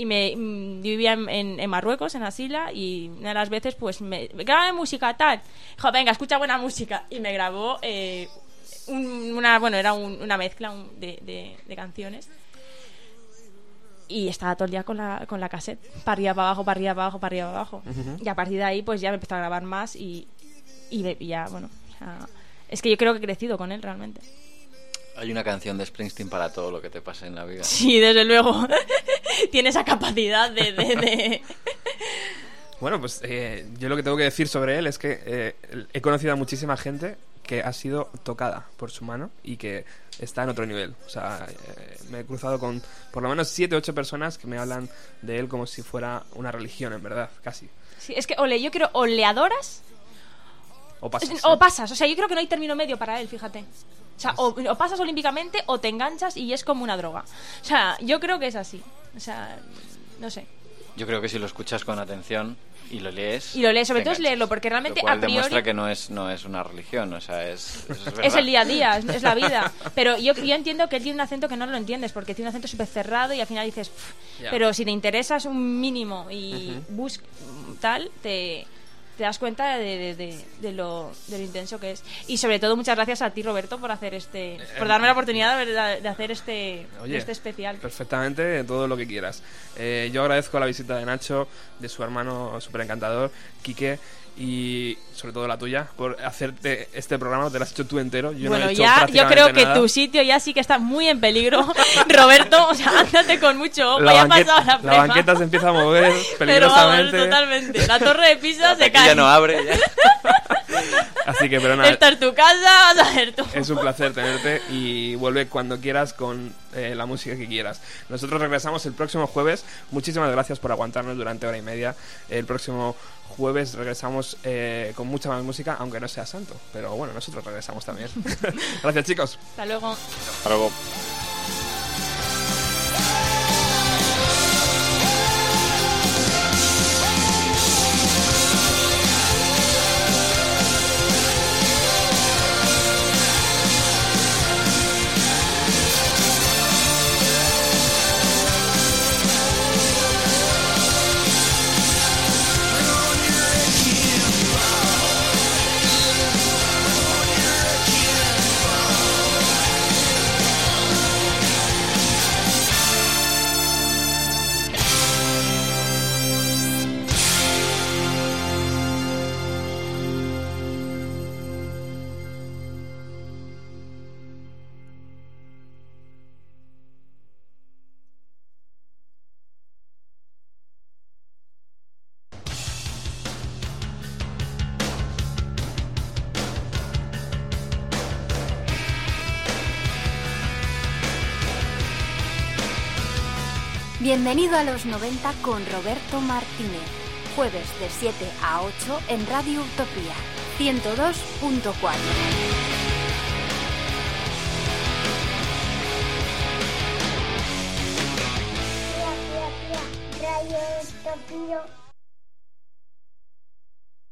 y me mm, yo vivía en, en- en Marruecos, en Asila, y una de las veces pues me, graba música tal. Dijo, venga, escucha buena música. Y me grabó eh, un- una, bueno, era un- una mezcla un- de, de- de canciones. Y estaba todo el día con la, con la cassette, para arriba, para abajo, para arriba, para abajo, para arriba, para abajo. Y a partir de ahí, pues ya me empezó a grabar más y, y, ya, bueno, o sea, es que yo creo que he crecido con él realmente.
Hay una canción de Springsteen para todo lo que te pase en la vida.
Sí, desde luego. (laughs) Tiene esa capacidad de... de- de-
Bueno, pues eh, yo lo que tengo que decir sobre él es que eh, he conocido a muchísima gente que ha sido tocada por su mano y que está en otro nivel. O sea, eh, me he cruzado con por lo menos siete o ocho personas que me hablan de él como si fuera una religión, en verdad, casi.
Sí, es que ole, yo creo o le adoras
O pasas.
o
¿eh?
pasas. O sea, yo creo que no hay término medio para él, fíjate. O sea, o, o pasas olímpicamente o te enganchas y es como una droga. O sea, yo creo que es así. O sea, no sé.
Yo creo que si lo escuchas con atención y lo lees.
Y lo lees, sobre todo es leerlo, porque realmente
Lo cual
a priori-
demuestra que no es, no es una religión, o sea, es. (laughs) es,
el día a día, es, es la vida. Pero yo, yo entiendo que él tiene un acento que no lo entiendes, porque tiene un acento súper cerrado y al final dices, pero si te interesas un mínimo y buscas tal, te, te das cuenta de, de- lo, de lo intenso que es. Y sobre todo muchas gracias a ti, Roberto, por hacer este, por darme la oportunidad de, de hacer este,
Oye,
este especial.
Perfectamente, todo lo que quieras. Eh, yo agradezco la visita de Nacho, de su hermano súper encantador, Quique, y sobre todo la tuya por hacerte este programa, te lo has hecho tú entero. Yo no
bueno,
he hecho
ya, yo creo que
nada.
tu sitio ya sí que está muy en peligro. (laughs) Roberto, o sea, ándate con mucho ojo.
la,
ya
banqueta,
pasado la
la banqueta se empieza a mover (laughs)
Pero vamos,
peligrosamente.
totalmente. La torre de Pisa se cae.
ya no abre. ya. (laughs)
Así que, pero nada,
Esta es tu casa, vas a ver tú.
Es un placer tenerte y vuelve cuando quieras con eh, la música que quieras. Nosotros regresamos el próximo jueves. Muchísimas gracias por aguantarnos durante hora y media. El próximo jueves regresamos eh, con mucha más música, aunque no sea santo. Pero bueno, nosotros regresamos también. (laughs) gracias chicos.
Hasta luego.
Hasta luego.
Bienvenido a los 90 con Roberto Martínez. Jueves de 7 a 8 en Radio Utopía 102.4.
Radio Utopía